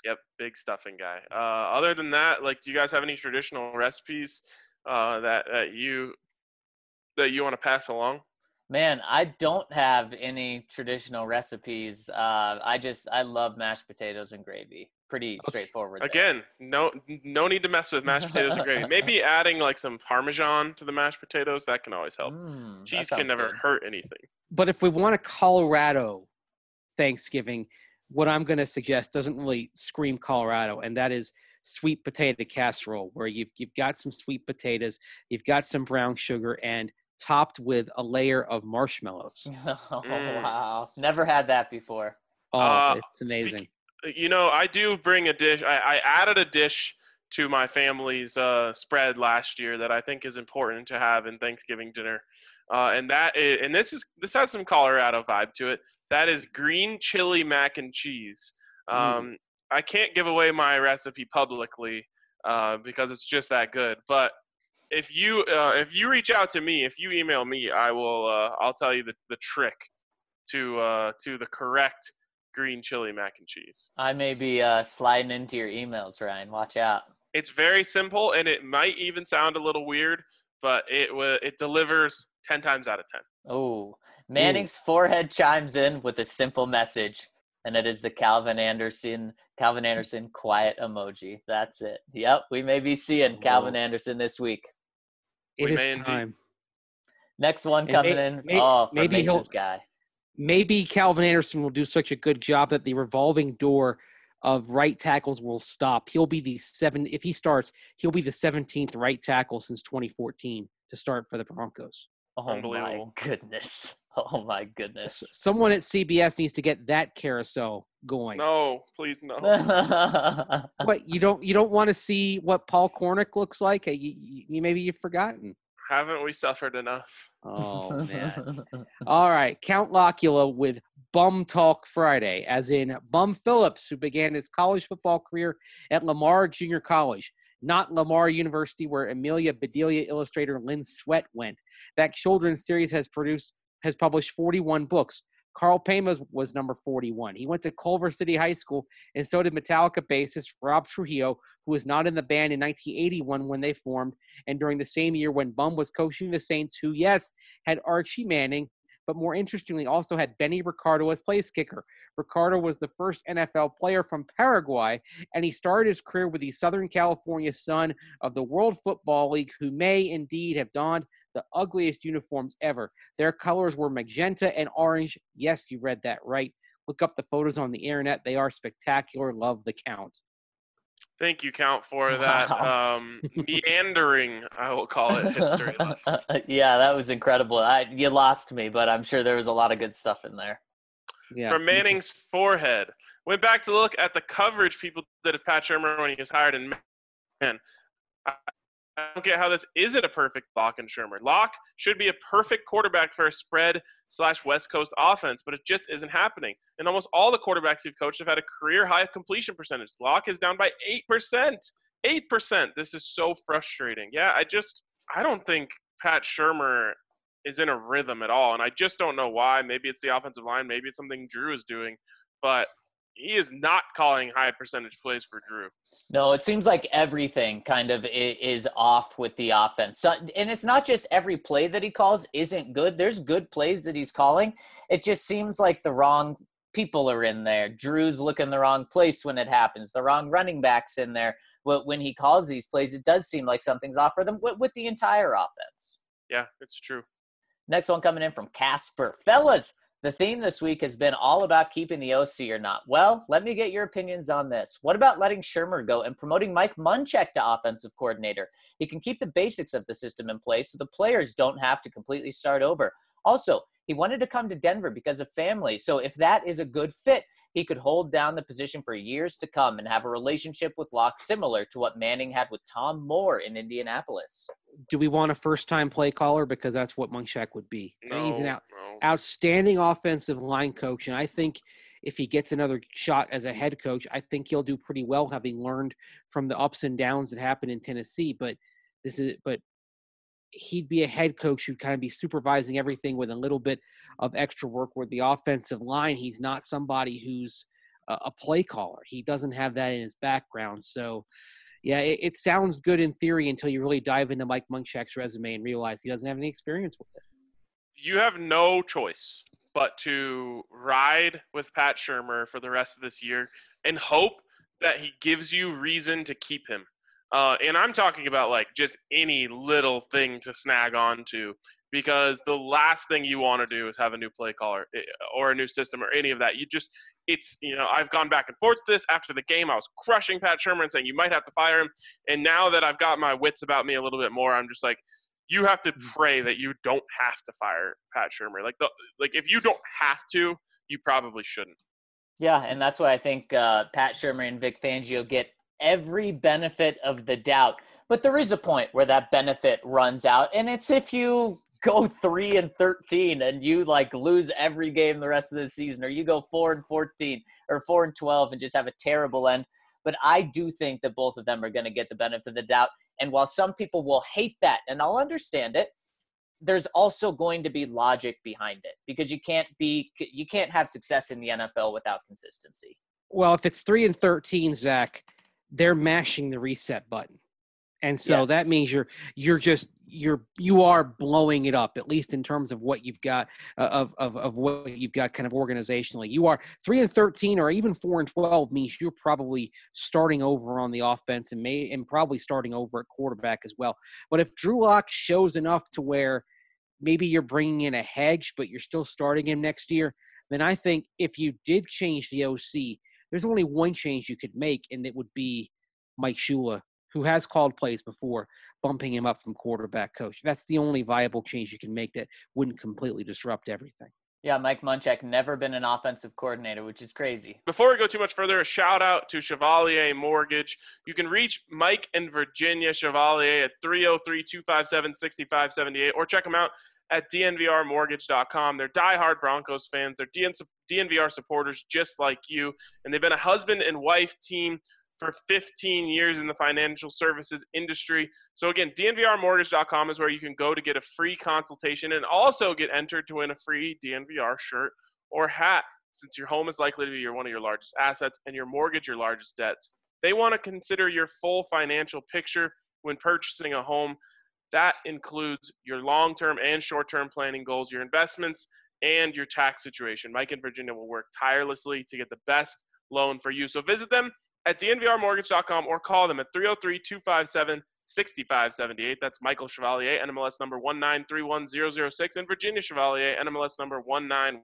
Yep, big stuffing guy. Uh, other than that, like, do you guys have any traditional recipes uh, that that you that you want to pass along? Man, I don't have any traditional recipes. Uh, I just I love mashed potatoes and gravy pretty straightforward. Again, no no need to mess with mashed potatoes and gravy. Maybe adding like some parmesan to the mashed potatoes that can always help. Mm, Cheese can never good. hurt anything. But if we want a Colorado Thanksgiving, what I'm going to suggest doesn't really scream Colorado, and that is sweet potato casserole, where you've you've got some sweet potatoes, you've got some brown sugar, and topped with a layer of marshmallows. oh Mm. wow, never had that before. Oh, Uh, it's amazing. speak- You know, I do bring a dish. I, I added a dish to my family's uh, spread last year that I think is important to have in Thanksgiving dinner, uh, and that is, and this is this has some Colorado vibe to it. That is green chili mac and cheese. Mm. Um, I can't give away my recipe publicly uh, because it's just that good. But if you uh, if you reach out to me, if you email me, I will. Uh, I'll tell you the, the trick to uh, to the correct green chili mac and cheese. I may be uh, sliding into your emails, Ryan. Watch out. It's very simple, and it might even sound a little weird, but it wa it delivers ten times out of ten. Oh, Manning's forehead chimes in with a simple message, and it is the Calvin Anderson Calvin Anderson quiet emoji. That's it. Yep, we may be seeing Calvin Whoa. Anderson this week. It we is may indeed. time. Next one coming may- in. may- oh, from maybe he'll- Mase's guy. Maybe Calvin Anderson will do such a good job that the revolving door of right tackles will stop. He'll be the seven if he starts, he'll be the 17th right tackle since 2014 to start for the Broncos. Oh my goodness. Oh my goodness. Someone at CBS needs to get that carousel going. No, please no. but you don't you don't want to see what Paul Cornick looks like? Uh, you, you, you- maybe you've forgotten. Haven't we suffered enough? Oh man. All right, Count Locula with Bum Talk Friday, as in Bum Phillips, who began his college football career at Lamar Junior College, not Lamar University, where Amelia Bedelia illustrator Lynn Sweat went. That children's series has produced has published 41 books. Carl Pema was number 41. He went to Culver City High School, and so did Metallica bassist Rob Trujillo, who was not in the band in 1981 when they formed, and during the same year when Bum was coaching the Saints, who, yes, had Archie Manning, but more interestingly, also had Benny Ricardo as place kicker. Ricardo was the first NFL player from Paraguay, and he started his career with the Southern California Sun of the World Football League, who may indeed have donned the ugliest uniforms ever. Their colors were magenta and orange. Yes, you read that right. Look up the photos on the internet. They are spectacular. Love the count. Thank you, Count, for that Wow. um, meandering, I will call it, history lesson. yeah, that was incredible. I, you lost me, but I'm sure there was a lot of good stuff in there. Yeah. From Manning's forehead. Went back to look at the coverage people did of Pat Shurmur when he was hired, and man, I, I don't get how this isn't a perfect Lock and Shurmur. Lock should be a perfect quarterback for a spread slash West Coast offense, but it just isn't happening. And almost all the quarterbacks you've coached have had a career high completion percentage. Lock is down by eight percent. Eight percent. This is so frustrating. Yeah, I just I don't think Pat Shurmur is in a rhythm at all, and I just don't know why. Maybe it's the offensive line. Maybe it's something Drew is doing, but he is not calling high percentage plays for Drew. No, it seems like everything kind of is off with the offense. So, and it's not just every play that he calls isn't good. There's good plays that he's calling. It just seems like the wrong people are in there. Drew's looking the wrong place when it happens. The wrong running backs in there. Wh- When he calls these plays, it does seem like something's off for them with the entire offense. Yeah, it's true. Next one coming in from Casper. Fellas, the theme this week has been all about keeping the OC or not. Well, let me get your opinions on this. What about letting Shurmur go and promoting Mike Munchak to offensive coordinator? He can keep the basics of the system in place so the players don't have to completely start over. Also, he wanted to come to Denver because of family. So if that is a good fit, he could hold down the position for years to come and have a relationship with Lock similar to what Manning had with Tom Moore in Indianapolis. Do we want a first time play caller? Because that's what Munchak would be. No, He's an out, no. outstanding offensive line coach. And I think if he gets another shot as a head coach, I think he'll do pretty well having learned from the ups and downs that happened in Tennessee. But this is but he'd be a head coach who'd kind of be supervising everything with a little bit of extra work with the offensive line. He's not somebody who's a, play caller. He doesn't have that in his background. So yeah, it, it sounds good in theory until you really dive into Mike Munchak's resume and realize he doesn't have any experience with it. you have no choice but to ride with Pat Shurmur for the rest of this year and hope that he gives you reason to keep him. Uh, and I'm talking about like just any little thing to snag on to because the last thing you want to do is have a new play caller eh, or a new system or any of that. You just, it's, you know, I've gone back and forth this after the game. I was crushing Pat Shurmur and saying you might have to fire him. And now that I've got my wits about me a little bit more, I'm just like, you have to pray that you don't have to fire Pat Shurmur. Like the, like if you don't have to, you probably shouldn't. Yeah, and that's why I think uh, Pat Shurmur and Vic Fangio get every benefit of the doubt. But there is a point where that benefit runs out, and it's if you go three and thirteen and you like lose every game the rest of the season, or you go four and fourteen or four and twelve and just have a terrible end. But I do think that both of them are going to get the benefit of the doubt. And while some people will hate that, and I'll understand it, there's also going to be logic behind it because you can't be you can't have success in the NFL without consistency. Well, if it's three and thirteen, Zach, they're mashing the reset button, and so Yeah. that means you're you're just you're you are blowing it up at least in terms of what you've got uh, of of of what you've got kind of organizationally. You are three and thirteen, or even four and twelve means you're probably starting over on the offense and may and probably starting over at quarterback as well. But if Drew Lock shows enough to where maybe you're bringing in a hedge, but you're still starting him next year, then I think if you did change the OC, there's only one change you could make, and it would be Mike Shula, who has called plays before, bumping him up from quarterback coach. That's the only viable change you can make that wouldn't completely disrupt everything. Yeah, Mike Munchak never been an offensive coordinator, which is crazy. Before we go too much further, a shout out to Chevalier Mortgage. You can reach Mike and Virginia Chevalier at 303 257 6578 or check them out at dnvrmortgage.com. They're diehard Broncos fans. They're DN, DNVR supporters just like you. And they've been a husband and wife team for 15 years in the financial services industry. So again, dnvrmortgage.com is where you can go to get a free consultation and also get entered to win a free DNVR shirt or hat since your home is likely to be your, one of your largest assets and your mortgage your largest debts. They want to consider your full financial picture when purchasing a home. That includes your long term and short term planning goals, your investments, and your tax situation. Mike and Virginia will work tirelessly to get the best loan for you. So visit them at dnvrmortgage.com or call them at 303 257 6578. That's Michael Chevalier, NMLS number 1931006, and Virginia Chevalier, NMLS number 1910631.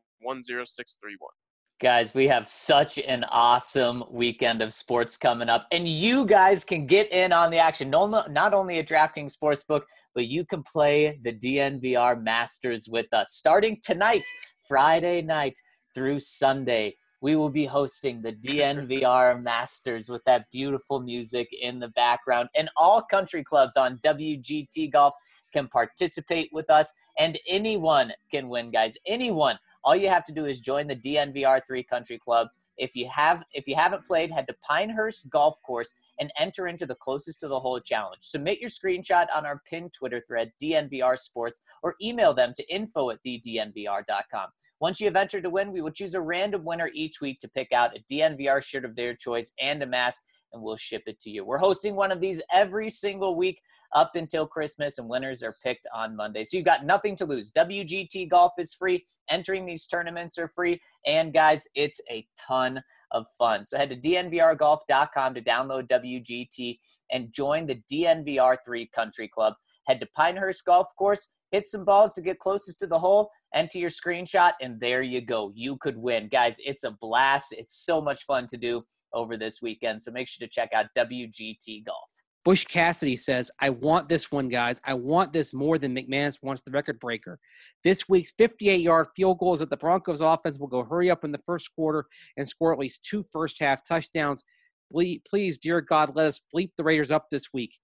Guys, we have such an awesome weekend of sports coming up, and you guys can get in on the action. No, not only at DraftKings Sportsbook, but you can play the DNVR Masters with us starting tonight, Friday night through Sunday. We will be hosting the DNVR Masters with that beautiful music in the background, and all country clubs on WGT Golf can participate with us, and anyone can win, guys. Anyone all you have to do is join the DNVR 3 Country Club. If you have if you haven't played, head to Pinehurst Golf Course and enter into the closest to the hole challenge. Submit your screenshot on our pinned Twitter thread, DNVR Sports, or email them to info at thednvr.com. Once you have entered to win, we will choose a random winner each week to pick out a DNVR shirt of their choice and a mask, and we'll ship it to you. We're hosting one of these every single week up until Christmas, and winners are picked on Monday. So you've got nothing to lose. WGT Golf is free. Entering these tournaments are free. And guys, it's a ton of fun. So head to dnvrgolf.com to download WGT and join the DNVR3 Country Club. Head to Pinehurst Golf Course, hit some balls to get closest to the hole, enter your screenshot, and there you go. You could win. Guys, it's a blast. It's so much fun to do over this weekend. So make sure to check out WGT Golf. Bush Cassidy says, I want this one, guys. I want this more than McManus wants the record breaker. This week's 58 yard field goal is that the Broncos offense will go hurry up in the first quarter and score at least two first half touchdowns. Please, dear God, let us bleep the Raiders up this week.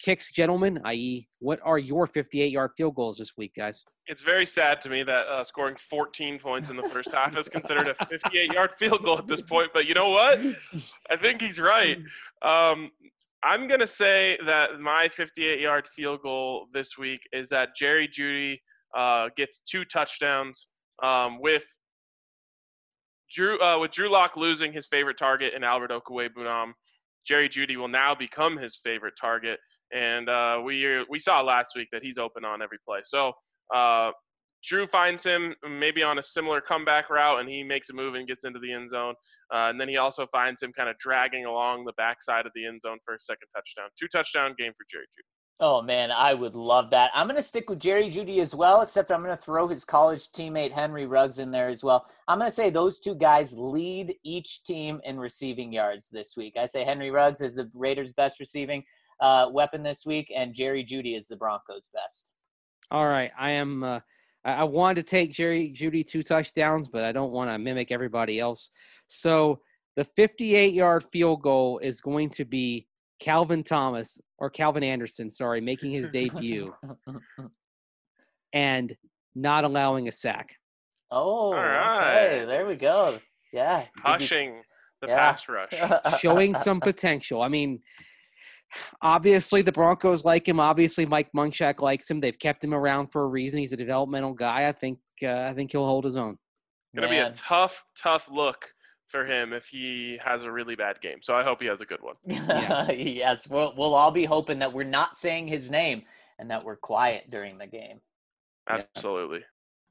Kicks, gentlemen, i.e., what are your 58 yard field goals this week, guys? It's very sad to me that uh, scoring 14 points in the first half is considered a 58 yard field goal at this point. But you know what? I think he's right. Um, I'm to say that my 58 yard field goal this week is that Jerry Jeudy uh, gets two touchdowns um, with Drew uh, with Drew Lock losing his favorite target in Albert Okwuegbunam. Jerry Jeudy will now become his favorite target, and uh, we we saw last week that he's open on every play. So uh, Drew finds him maybe on a similar comeback route, and he makes a move and gets into the end zone. Uh, and then he also finds him kind of dragging along the backside of the end zone for a second touchdown. Two touchdown game for Jerry Jeudy. Oh man, I would love that. I'm going to stick with Jerry Jeudy as well, except I'm going to throw his college teammate Henry Ruggs in there as well. I'm going to say those two guys lead each team in receiving yards this week. I say Henry Ruggs is the Raiders' best receiving uh, weapon this week, and Jerry Jeudy is the Broncos' best. All right, I am. Uh, I, I wanted to take Jerry Jeudy two touchdowns, but I don't want to mimic everybody else. So the 58 yard field goal is going to be Calvin Thomas or Calvin Anderson, sorry, making his debut and not allowing a sack. Oh, right. okay. There we go. Yeah. He'd Hushing the Yeah. pass rush. showing some potential. I mean, obviously the Broncos like him. Obviously Mike Munchak likes him. They've kept him around for a reason. He's a developmental guy. I think uh, I think he'll hold his own. Gonna be a tough, tough look for him if he has a really bad game. So I hope he has a good one. yes, we'll we'll all be hoping that we're not saying his name and that we're quiet during the game. Yeah. Absolutely.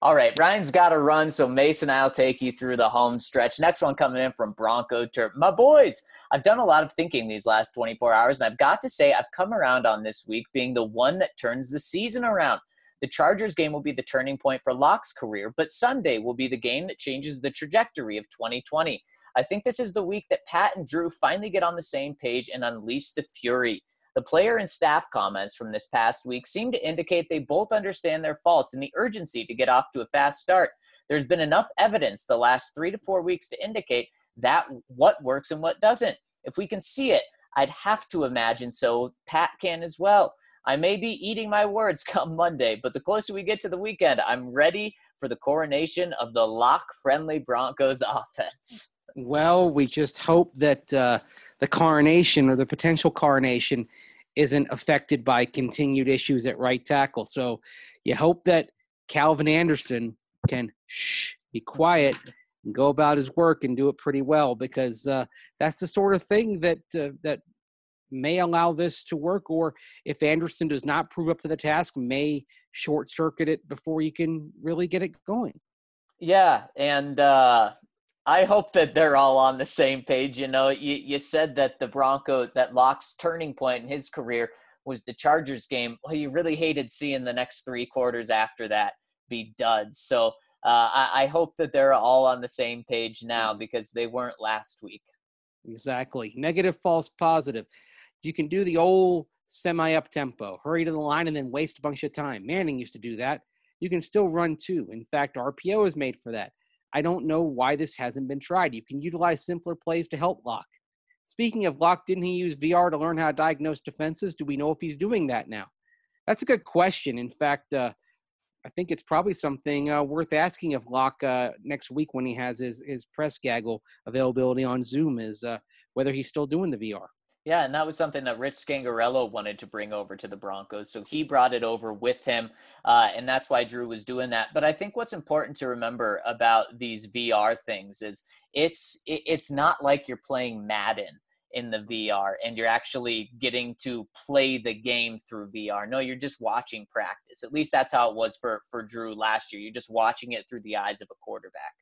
All right, Ryan's got to run, so Mason, I'll take you through the home stretch. Next one coming in from Bronco Turp. My boys, I've done a lot of thinking these last 24 hours, and I've got to say I've come around on this week being the one that turns the season around. The Chargers game will be the turning point for Lock's career, but Sunday will be the game that changes the trajectory of 2020. I think this is the week that Pat and Drew finally get on the same page and unleash the fury. The player and staff comments from this past week seem to indicate they both understand their faults and the urgency to get off to a fast start. There's been enough evidence the last three to four weeks to indicate that what works and what doesn't. If we can see it, I'd have to imagine so Pat can as well. I may be eating my words come Monday, but the closer we get to the weekend, I'm ready for the coronation of the Lock friendly Broncos offense. Well, we just hope that uh, the coronation or the potential coronation isn't affected by continued issues at right tackle. So you hope that Calvin Anderson can shh, be quiet and go about his work and do it pretty well because uh, that's the sort of thing that uh, that may allow this to work or if Anderson does not prove up to the task may short circuit it before you can really get it going. Yeah, and uh, I hope that they're all on the same page. You know, you, you said that the Bronco, that Lock's turning point in his career was the Chargers game. Well, you really hated seeing the next three quarters after that be duds. So uh, I, I hope that they're all on the same page now because they weren't last week. Exactly. Negative, false, positive. You can do the old semi up tempo, hurry to the line, and then waste a bunch of time. Manning used to do that. You can still run too. In fact, RPO is made for that. I don't know why this hasn't been tried. You can utilize simpler plays to help Lock. Speaking of Lock, didn't he use VR to learn how to diagnose defenses? Do we know if he's doing that now? That's a good question. In fact, uh, I think it's probably something uh, worth asking of Lock uh, next week when he has his, his press gaggle availability on Zoom is uh, whether he's still doing the VR. Yeah, and that was something that Rich Scangarello wanted to bring over to the Broncos. So he brought it over with him, uh, and that's why Drew was doing that. But I think what's important to remember about these VR things is it's it's not like you're playing Madden in the VR and you're actually getting to play the game through VR. No, you're just watching practice. At least that's how it was for for Drew last year. You're just watching it through the eyes of a quarterback.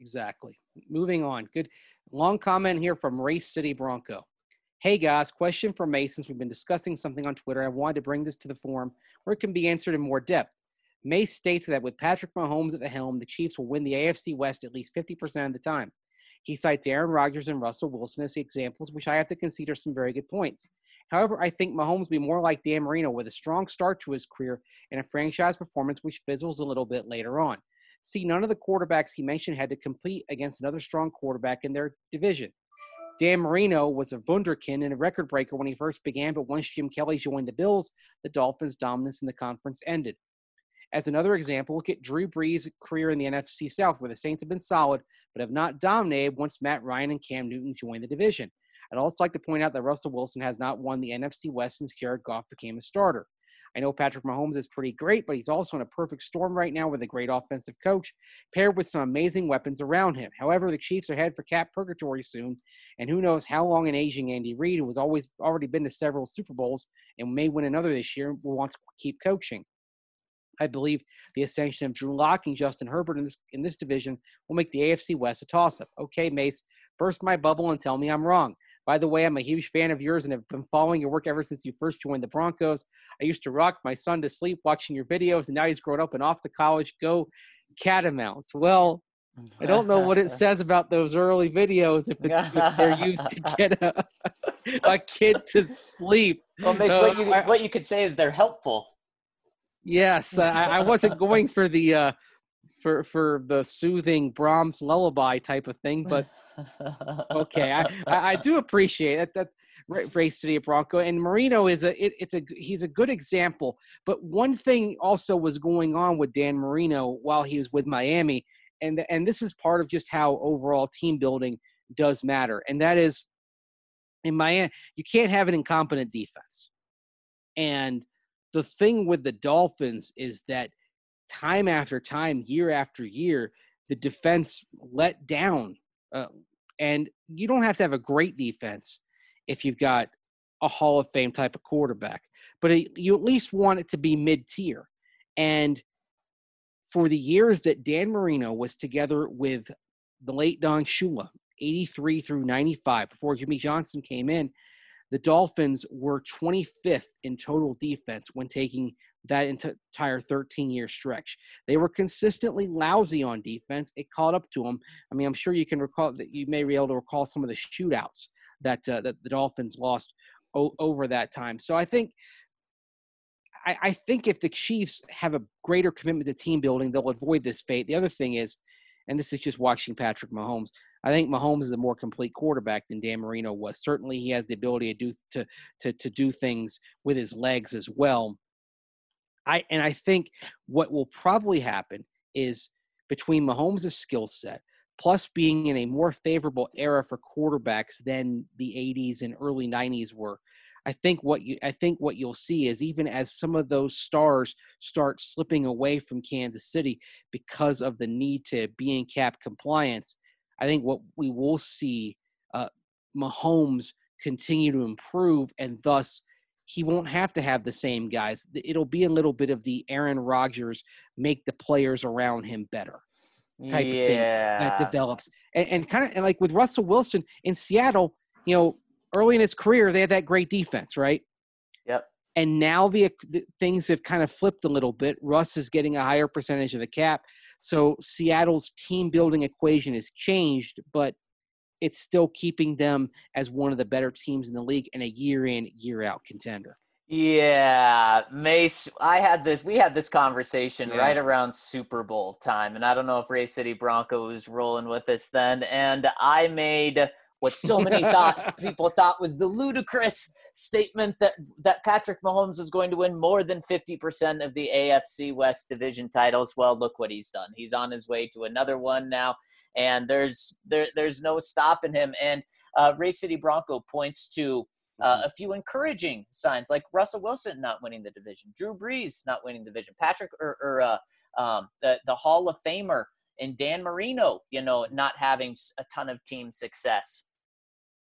Exactly. Moving on. Good. Long comment here from Race City Bronco. Hey guys, question for May since we've been discussing something on Twitter. I wanted to bring this to the forum where it can be answered in more depth. May states that with Patrick Mahomes at the helm, the Chiefs will win the AFC West at least 50% of the time. He cites Aaron Rodgers and Russell Wilson as examples, which I have to consider some very good points. However, I think Mahomes will be more like Dan Marino with a strong start to his career and a franchise performance which fizzles a little bit later on. See, none of the quarterbacks he mentioned had to compete against another strong quarterback in their division. Dan Marino was a wunderkind and a record breaker when he first began, but once Jim Kelly joined the Bills, the Dolphins' dominance in the conference ended. As another example, look at Drew Brees' career in the NFC South, where the Saints have been solid but have not dominated once Matt Ryan and Cam Newton joined the division. I'd also like to point out that Russell Wilson has not won the NFC West since Jared Goff became a starter. I know Patrick Mahomes is pretty great, but he's also in a perfect storm right now with a great offensive coach, paired with some amazing weapons around him. However, the Chiefs are headed for cap purgatory soon, and who knows how long an aging Andy Reid, who has always already been to several Super Bowls and may win another this year, will want to keep coaching. I believe the ascension of Drew Lock and Justin Herbert in this in this division will make the AFC West a toss-up. Okay, Mase, burst my bubble and tell me I'm wrong. By the way, I'm a huge fan of yours and have been following your work ever since you first joined the Broncos. I used to rock my son to sleep watching your videos, and now he's grown up and off to college. Go Catamounts. Well, I don't know what it says about those early videos if, it's, if they're used to get a, a kid to sleep. Well, Mase, Uh, what you I- what you could say is they're helpful. Yes, I, I wasn't going for the uh, for for the soothing Brahms lullaby type of thing, but okay, I, I, I do appreciate that. That Ra- race City of Bronco and Marino is a it, it's a he's a good example. But one thing also was going on with Dan Marino while he was with Miami, and and this is part of just how overall team building does matter, and that is in Miami you can't have an incompetent defense, and the thing with the Dolphins is that time after time, year after year, the defense let down. Uh, and you don't have to have a great defense if you've got a Hall of Fame type of quarterback, but it, you at least want it to be mid tier. And for the years that Dan Marino was together with the late Don Shula, 83 through 95, before Jimmy Johnson came in, the Dolphins were 25th in total defense when taking that entire 13 year stretch. They were consistently lousy on defense. It caught up to them. I mean, I'm sure you can recall that you may be able to recall some of the shootouts that uh, that the Dolphins lost o- over that time. So I think I, think if the Chiefs have a greater commitment to team building, they'll avoid this fate. The other thing is, and this is just watching Patrick Mahomes. I think Mahomes is a more complete quarterback than Dan Marino was. Certainly, he has the ability to do to to to do things with his legs as well. I and I think what will probably happen is between Mahomes' skill set plus being in a more favorable era for quarterbacks than the 80s and early 90s were. I think what you I think what you'll see is even as some of those stars start slipping away from Kansas City because of the need to be in cap compliance, I think what we will see uh, Mahomes continue to improve, and thus he won't have to have the same guys. It'll be a little bit of the Aaron Rodgers make the players around him better type of thing that develops. And, and kind of and like with Russell Wilson in Seattle, you know, early in his career they had that great defense, right? Yep. And now the, the things have kind of flipped a little bit. Russ is getting a higher percentage of the cap. So Seattle's team building equation has changed, but it's still keeping them as one of the better teams in the league and a year in, year out contender. Yeah, Mase, I had this we had this conversation Yeah. right around Super Bowl time and I don't know if Race City Bronco was rolling with us then and I made what so many thought people thought was the ludicrous statement that that Patrick Mahomes was going to win more than 50% of the AFC West division titles. Well, look what he's done. He's on his way to another one now and there's there there's no stopping him and uh, Race City Bronco points to uh, a few encouraging signs, like Russell Wilson not winning the division, Drew Brees not winning the division, Patrick or, or uh, um, the the Hall of Famer and Dan Marino, you know, not having a ton of team success.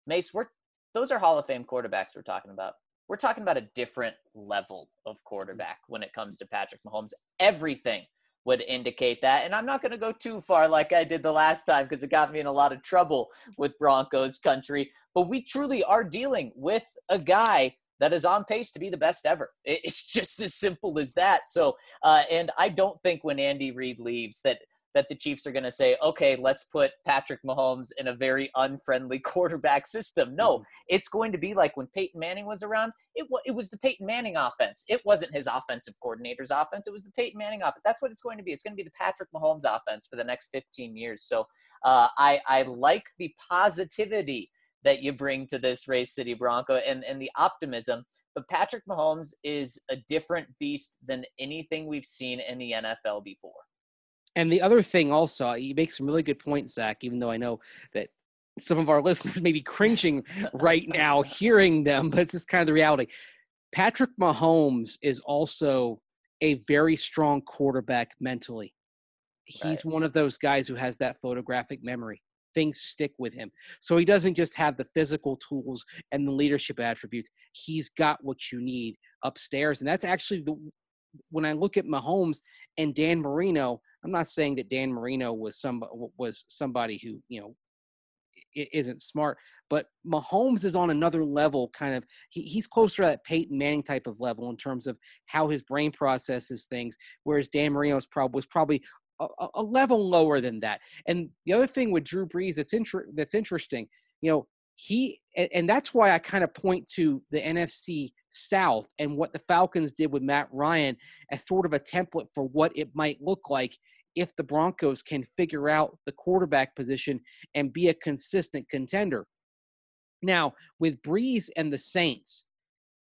Mase, we're those are Hall of Fame quarterbacks we're talking about. We're talking about a different level of quarterback when it comes to Patrick Mahomes. Everything would indicate that. And I'm not going to go too far like I did the last time because it got me in a lot of trouble with Broncos country. But we truly are dealing with a guy that is on pace to be the best ever. It's just as simple as that. So, uh, and I don't think when Andy Reid leaves that that the Chiefs are going to say, okay, let's put Patrick Mahomes in a very unfriendly quarterback system. No, it's going to be like when Peyton Manning was around. It wa- it was the Peyton Manning offense. It wasn't his offensive coordinator's offense. It was the Peyton Manning offense. That's what it's going to be. It's going to be the Patrick Mahomes offense for the next 15 years. So uh, I I like the positivity that you bring to this Race City Bronco and and the optimism. But Patrick Mahomes is a different beast than anything we've seen in the NFL before. And the other thing also, uh, you make some really good points, Zach, even though I know that some of our listeners may be cringing right now hearing them, but it's just kind of the reality. Patrick Mahomes is also a very strong quarterback mentally. He's one of those guys who has that photographic memory. Things stick with him. So he doesn't just have the physical tools and the leadership attributes. He's got what you need upstairs. And that's actually the when I look at Mahomes and Dan Marino, I'm not saying that Dan Marino was some was somebody who you know isn't smart. But Mahomes is on another level, kind of. He, he's closer to that Peyton Manning type of level in terms of how his brain processes things, whereas Dan Marino prob- was probably a, a, level lower than that. And the other thing with Drew Brees that's inter- that's interesting, you know, he and, and that's why I kind of point to the NFC South and what the Falcons did with Matt Ryan as sort of a template for what it might look like if the Broncos can figure out the quarterback position and be a consistent contender. Now, with Brees and the Saints,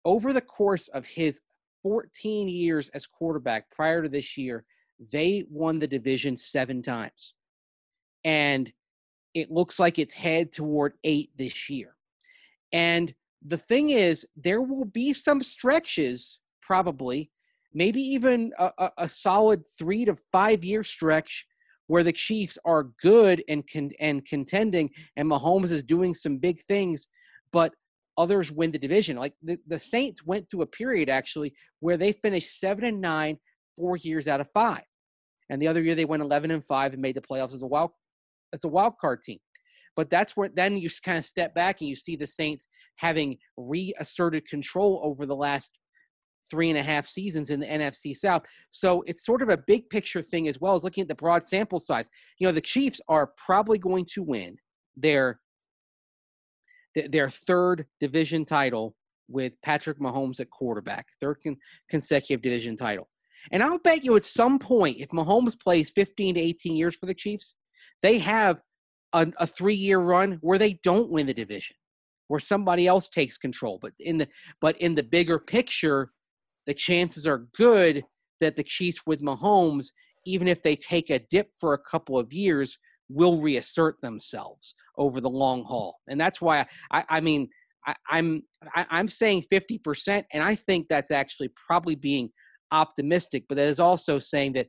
over the course of his 14 years as quarterback prior to this year, they won the division seven times. And it looks like it's head toward eight this year. And the thing is, there will be some stretches, probably, maybe even a, a, solid three to five year stretch where the Chiefs are good and con- and contending, and Mahomes is doing some big things, but others win the division. Like the, the Saints went through a period actually where they finished seven and nine, four years out of five, and the other year they went eleven and five and made the playoffs as a wild as a wild card team. But that's where then you kind of step back and you see the Saints having reasserted control over the last three and a half seasons in the NFC South. So it's sort of a big picture thing as well as looking at the broad sample size. You know, the Chiefs are probably going to win their their third division title with Patrick Mahomes at quarterback, third con- consecutive division title. And I'll bet you at some point, if Mahomes plays 15 to 18 years for the Chiefs, they have a, a three year run where they don't win the division, where somebody else takes control. But in the but in the bigger picture, the chances are good that the Chiefs with Mahomes, even if they take a dip for a couple of years, will reassert themselves over the long haul. And that's why I, I mean, I, I'm am i am saying 50%, and I think that's actually probably being optimistic, but that is also saying that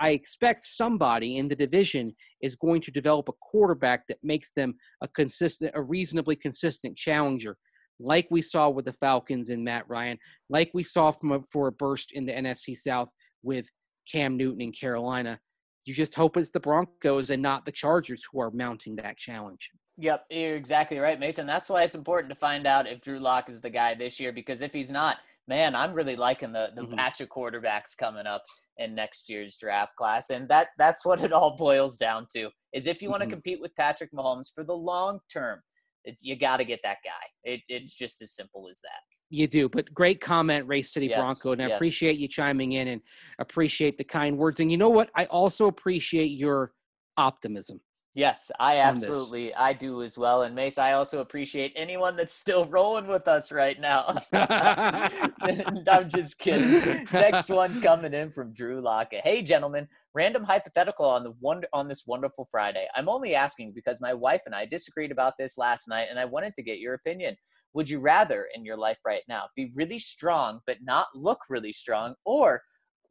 I expect somebody in the division is going to develop a quarterback that makes them a consistent, a reasonably consistent challenger like we saw with the Falcons and Matt Ryan, like we saw from a, for a burst in the NFC South with Cam Newton in Carolina. You just hope it's the Broncos and not the Chargers who are mounting that challenge. Yep, you're exactly right, Mason. That's why it's important to find out if Drew Lock is the guy this year because if he's not, man, I'm really liking the the mm-hmm. batch of quarterbacks coming up in next year's draft class. And that that's what it all boils down to. Is if you mm-hmm. want to compete with Patrick Mahomes for the long term, it's, you got to get that guy. It, it's just as simple as that. You do, but great comment, Race City yes, Bronco, and I yes. appreciate you chiming in and appreciate the kind words. And you know what? I also appreciate your optimism. Yes, I absolutely I do as well. And Mace, I also appreciate anyone that's still rolling with us right now. I'm just kidding. Next one coming in from Drew Lockett. Hey gentlemen, random hypothetical on the one on this wonderful Friday. I'm only asking because my wife and I disagreed about this last night and I wanted to get your opinion. Would you rather in your life right now be really strong but not look really strong or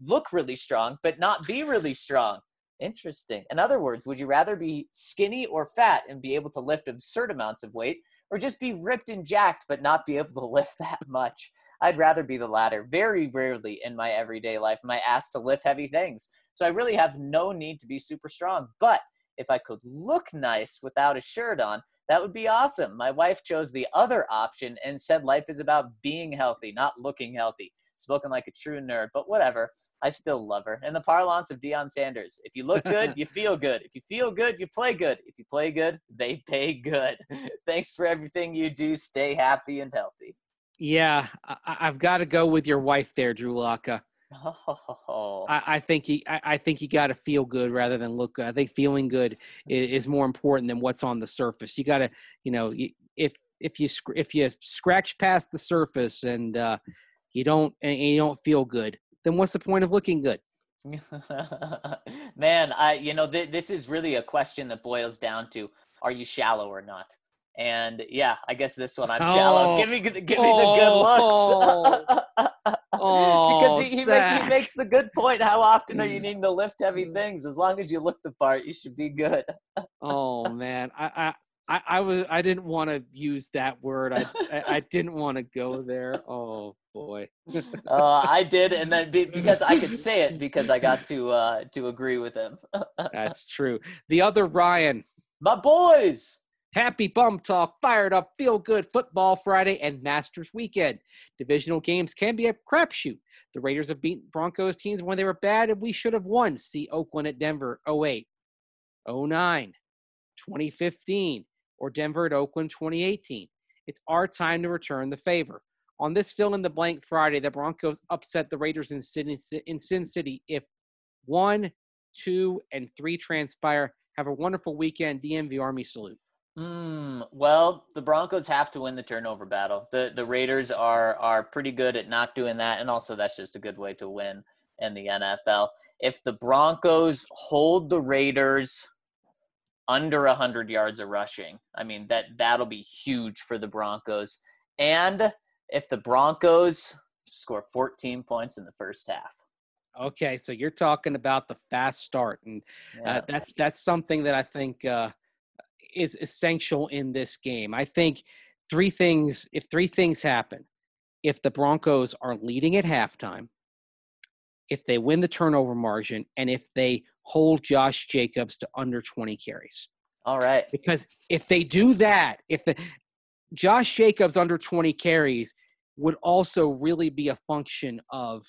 look really strong but not be really strong? Interesting. In other words, would you rather be skinny or fat and be able to lift absurd amounts of weight, or just be ripped and jacked but not be able to lift that much? I'd rather be the latter. Very rarely in my everyday life am I asked to lift heavy things. So I really have no need to be super strong. But if I could look nice without a shirt on, that would be awesome. My wife chose the other option and said life is about being healthy, not looking healthy spoken like a true nerd, but whatever. I still love her. In the parlance of Deion Sanders, if you look good, you feel good. If you feel good, you play good. If you play good, they pay good. Thanks for everything you do. Stay happy and healthy. Yeah, I- have got to go with your wife there, Drew Locka. Oh. I, I, think you, I, I think you got to feel good rather than look good. I think feeling good is, is more important than what's on the surface. You got to, you know, if if you if you scratch past the surface and uh, you don't and you don't feel good, then what's the point of looking good? Man, I you know th- this is really a question that boils down to are you shallow or not? And yeah, I guess this one I'm shallow. Oh, give me give me oh, the good looks. oh, because he, he, make, he, makes the good point. How often are you mm. needing to lift heavy mm. things? As long as you look the part, you should be good. oh man, I, I I was I didn't want to use that word. I I, I didn't want to go there. Oh boy. uh, I did, and then be, because I could say it because I got to uh, to agree with him. That's true. The other Ryan, my boys. Happy bum talk, fired up, feel good football Friday and Masters weekend. Divisional games can be a crapshoot. The Raiders have beaten Broncos teams when they were bad and we should have won. See Oakland at Denver 08, 09, 2015, or Denver at Oakland 2018. It's our time to return the favor. On this fill in the blank Friday, the Broncos upset the Raiders in Sin, in Sin City. If one, two, and three transpire, have a wonderful weekend. DMV Army salute. Mm, well, the Broncos have to win the turnover battle. The the Raiders are are pretty good at not doing that, and also that's just a good way to win in the NFL. If the Broncos hold the Raiders under 100 yards of rushing, I mean that that'll be huge for the Broncos. And if the Broncos score 14 points in the first half. Okay, so you're talking about the fast start, and uh, yeah. uh, that's that's something that I think uh, is essential in this game. I think three things. If three things happen, if the Broncos are leading at halftime, if they win the turnover margin, and if they hold Josh Jacobs to under 20 carries. All right. Because if they do that, if the Josh Jacobs under 20 carries would also really be a function of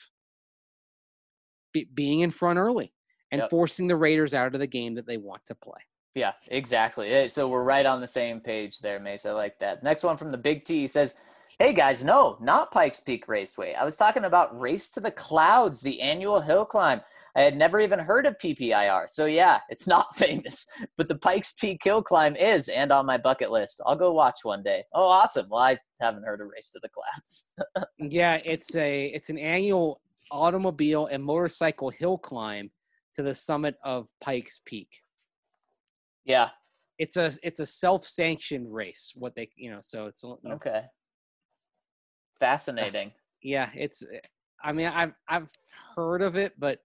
be, being in front early and yep. forcing the Raiders out of the game that they want to play. Yeah, exactly. So we're right on the same page there, Mase. I like that. Next one from the Big T says, Hey guys, no, not Pikes Peak Raceway. I was talking about Race to the Clouds, the annual hill climb. I had never even heard of PPIR. So yeah, it's not famous, but the Pikes Peak hill climb is and on my bucket list. I'll go watch one day. Oh, awesome. Well, I haven't heard of Race to the Clouds. yeah, it's a it's an annual automobile and motorcycle hill climb to the summit of Pikes Peak. Yeah. It's a it's a self-sanctioned race. What they you know so it's you know, okay. Fascinating. Yeah, it's. I mean, I've I've heard of it, but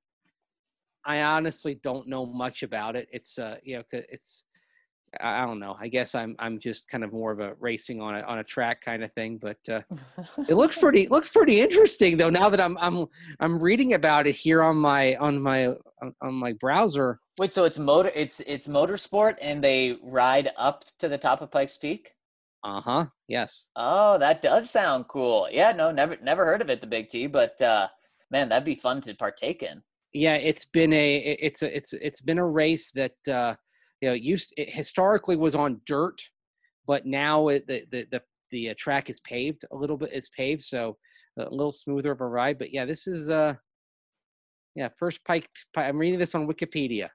I honestly don't know much about it. It's uh, you know, it's I don't know. I guess I'm I'm just kind of more of a racing on a on a track kind of thing. But uh, it looks pretty looks pretty interesting though. Now that I'm I'm I'm reading about it here on my on my on my browser. Wait, so it's motor it's it's motorsport and they ride up to the top of Pikes Peak? Uh huh. Yes. Oh, that does sound cool. Yeah. No, never never heard of it, the Big T. But uh, man, that'd be fun to partake in yeah, it's been a it's a it's it's been a race that uh, you know used it historically was on dirt, but now it, the the the the uh, track is paved a little bit is paved, so a little smoother of a ride. But yeah, this is uh yeah first Pike. I'm reading this on Wikipedia.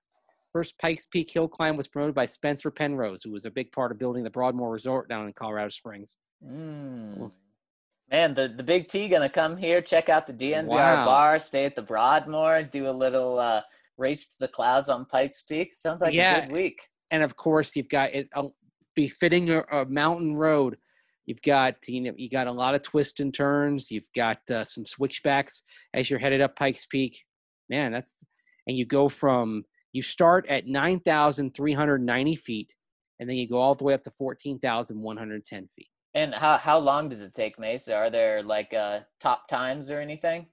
First Pikes Peak hill climb was promoted by Spencer Penrose, who was a big part of building the Broadmoor Resort down in Colorado Springs. Mm. Man, the, the big T gonna come here, check out the DNVR wow. bar, stay at the Broadmoor, do a little uh, race to the clouds on Pikes Peak. Sounds like yeah. a good week. And of course, you've got it uh, befitting a, a mountain road. You've got you know you got a lot of twists and turns. You've got uh, some switchbacks as you're headed up Pikes Peak. Man, that's and you go from you start at nine thousand three hundred ninety feet, and then you go all the way up to fourteen thousand one hundred ten feet. And how how long does it take, Mesa? Are there like uh, top times or anything?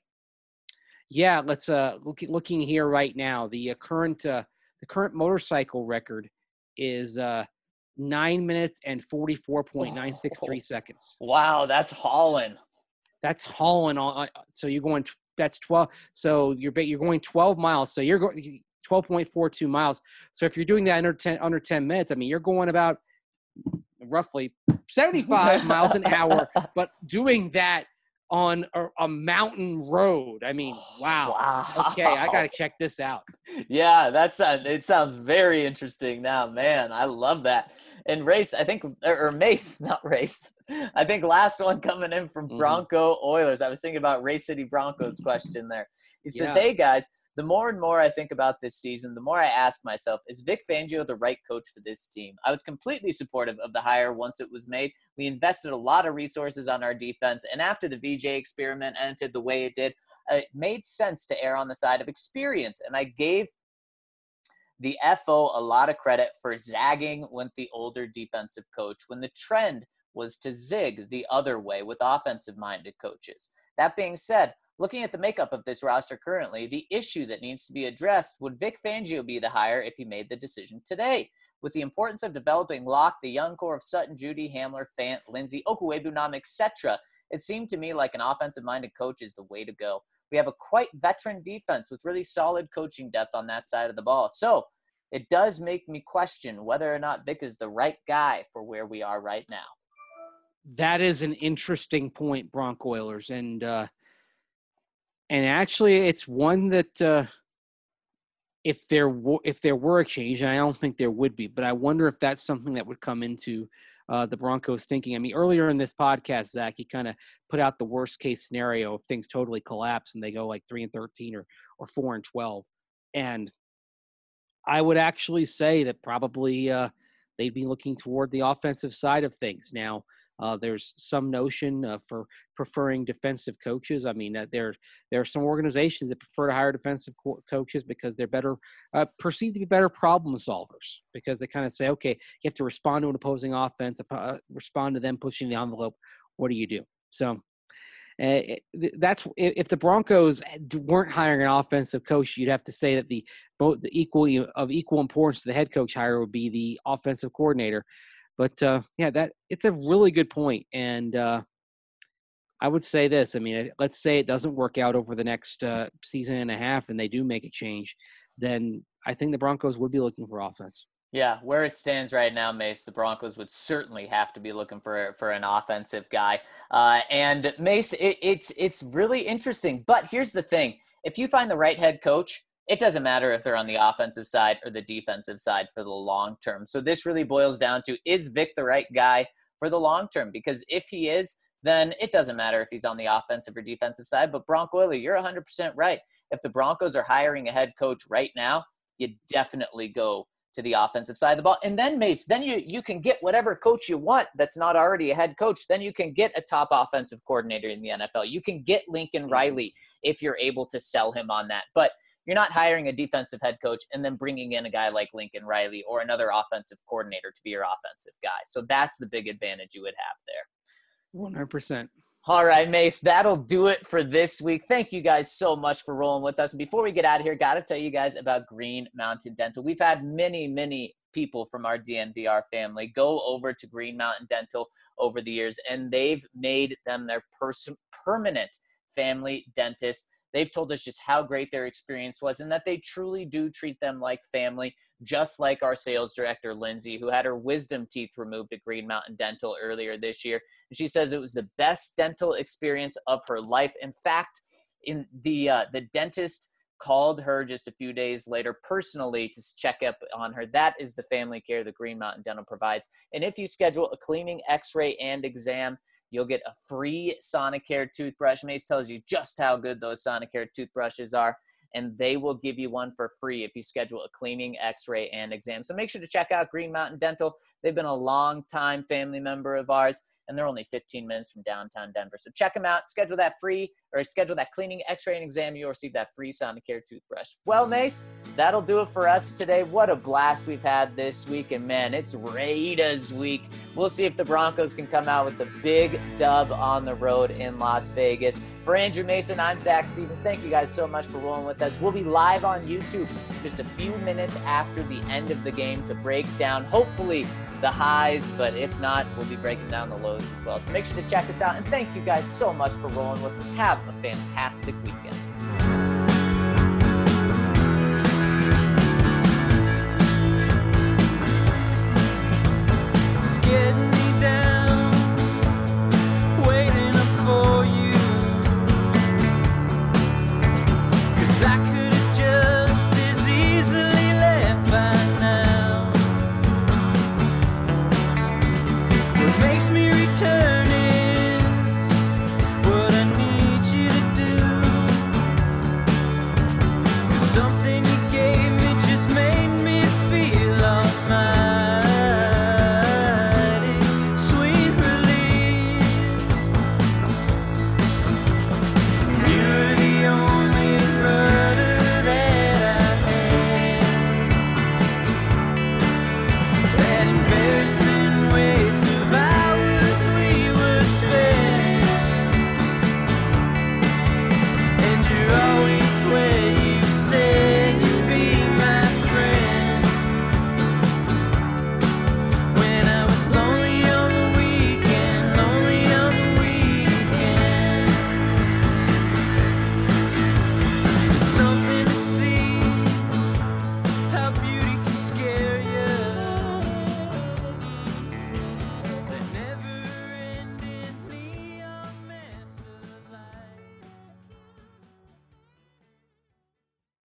Yeah, let's uh look, looking here right now. The uh, current uh, the current motorcycle record is uh nine minutes and forty four point nine six three seconds. Wow, that's hauling. That's hauling on. Uh, so you're going. That's twelve. So you're you're going twelve miles. So you're going twelve point four two miles. So if you're doing that under ten under ten minutes, I mean you're going about roughly 75 miles an hour, but doing that on a, a, mountain road. I mean, wow. wow. Okay, I got to check this out. Yeah, that's uh, it sounds very interesting now, man. I love that. And race, I think or, or Mase, not race. I think last one coming in from mm-hmm. Bronco mm-hmm. Oilers. I was thinking about Race City Broncos question there. He says, yeah. "Hey guys, the more and more I think about this season, the more I ask myself, is Vic Fangio the right coach for this team? I was completely supportive of the hire once it was made. We invested a lot of resources on our defense, and after the VJ experiment ended the way it did, it made sense to err on the side of experience. And I gave the FO a lot of credit for zagging with the older defensive coach when the trend was to zig the other way with offensive minded coaches. That being said, Looking at the makeup of this roster currently, the issue that needs to be addressed would Vic Fangio be the hire if he made the decision today? with the importance of developing Lock, the young core of Sutton, Jeudy, Hamler, Fant, Lindsay, Okwuegbunam, etc., it seemed to me like an offensive-minded coach is the way to go. We have a quite veteran defense with really solid coaching depth on that side of the ball. So it does make me question whether or not Vic is the right guy for where we are right now. That is an interesting point, Bronco Oilers, and uh, and actually, it's one that uh, if there w- if there were a change, and I don't think there would be, but I wonder if that's something that would come into uh, the Broncos thinking. I mean, earlier in this podcast, Zach, you kind of put out the worst case scenario if things totally collapse and they go like three and thirteen or or four and twelve, and I would actually say that probably uh, they'd be looking toward the offensive side of things now. Uh, there's some notion uh, for preferring defensive coaches. I mean, uh, there there are some organizations that prefer to hire defensive co- coaches because they're better uh, perceived to be better problem solvers because they kind of say, okay, you have to respond to an opposing offense, uh, respond to them pushing the envelope. What do you do? So. Uh, that's if the Broncos weren't hiring an offensive coach, you'd have to say that the both the equally of equal importance to the head coach hire would be the offensive coordinator. But uh, yeah, that it's a really good point, and uh, I would say this. I mean, let's say it doesn't work out over the next uh, season and a half, and they do make a change, then I think the Broncos would be looking for offense. Yeah, where it stands right now, Mase, the Broncos would certainly have to be looking for for an offensive guy. Uh, and Mase, it, it's it's really interesting. But here's the thing: if you find the right head coach, it doesn't matter if they're on the offensive side or the defensive side for the long term. So this really boils down to is Vic the right guy for the long term? Because if he is, then it doesn't matter if he's on the offensive or defensive side. But Bronco Oiler, you're 100% right. If the Broncos are hiring a head coach right now, you definitely go to the offensive side of the ball. And then Mase, then you you can get whatever coach you want that's not already a head coach. Then you can get a top offensive coordinator in the NFL. You can get Lincoln mm-hmm. Riley if you're able to sell him on that. But you're not hiring a defensive head coach and then bringing in a guy like Lincoln Riley or another offensive coordinator to be your offensive guy. So that's the big advantage you would have there. 100%. All right, Mase, that'll do it for this week. Thank you guys so much for rolling with us. And before we get out of here, got to tell you guys about Green Mountain Dental. We've had many, many people from our DNVR family go over to Green Mountain Dental over the years, and they've made them their pers- permanent family dentist. They've told us just how great their experience was and that they truly do treat them like family, just like our sales director, Lindsay, who had her wisdom teeth removed at Green Mountain Dental earlier this year. And she says it was the best dental experience of her life. In fact, in the uh, the dentist called her just a few days later personally to check up on her. That is the family care that Green Mountain Dental provides. And if you schedule a cleaning, x ray, and exam, You'll get a free Sonicare toothbrush. Mase tells you just how good those Sonicare toothbrushes are, and they will give you one for free if you schedule a cleaning, x ray, and exam. So make sure to check out Green Mountain Dental. They've been a long time family member of ours, and they're only 15 minutes from downtown Denver. So check them out. Schedule that free or schedule that cleaning, x-ray, and exam. You'll receive that free Sonicare toothbrush. Well, Mase, that'll do it for us today. What a blast we've had this week. And man, it's Raiders week. We'll see if the Broncos can come out with the big dub on the road in Las Vegas. For Andrew Mason, I'm Zach Stevens. Thank you guys so much for rolling with us. We'll be live on YouTube just a few minutes after the end of the game to break down, hopefully, the highs, but if not, we'll be breaking down the lows as well. So make sure to check us out. And thank you guys so much for rolling with us. Have a fantastic weekend.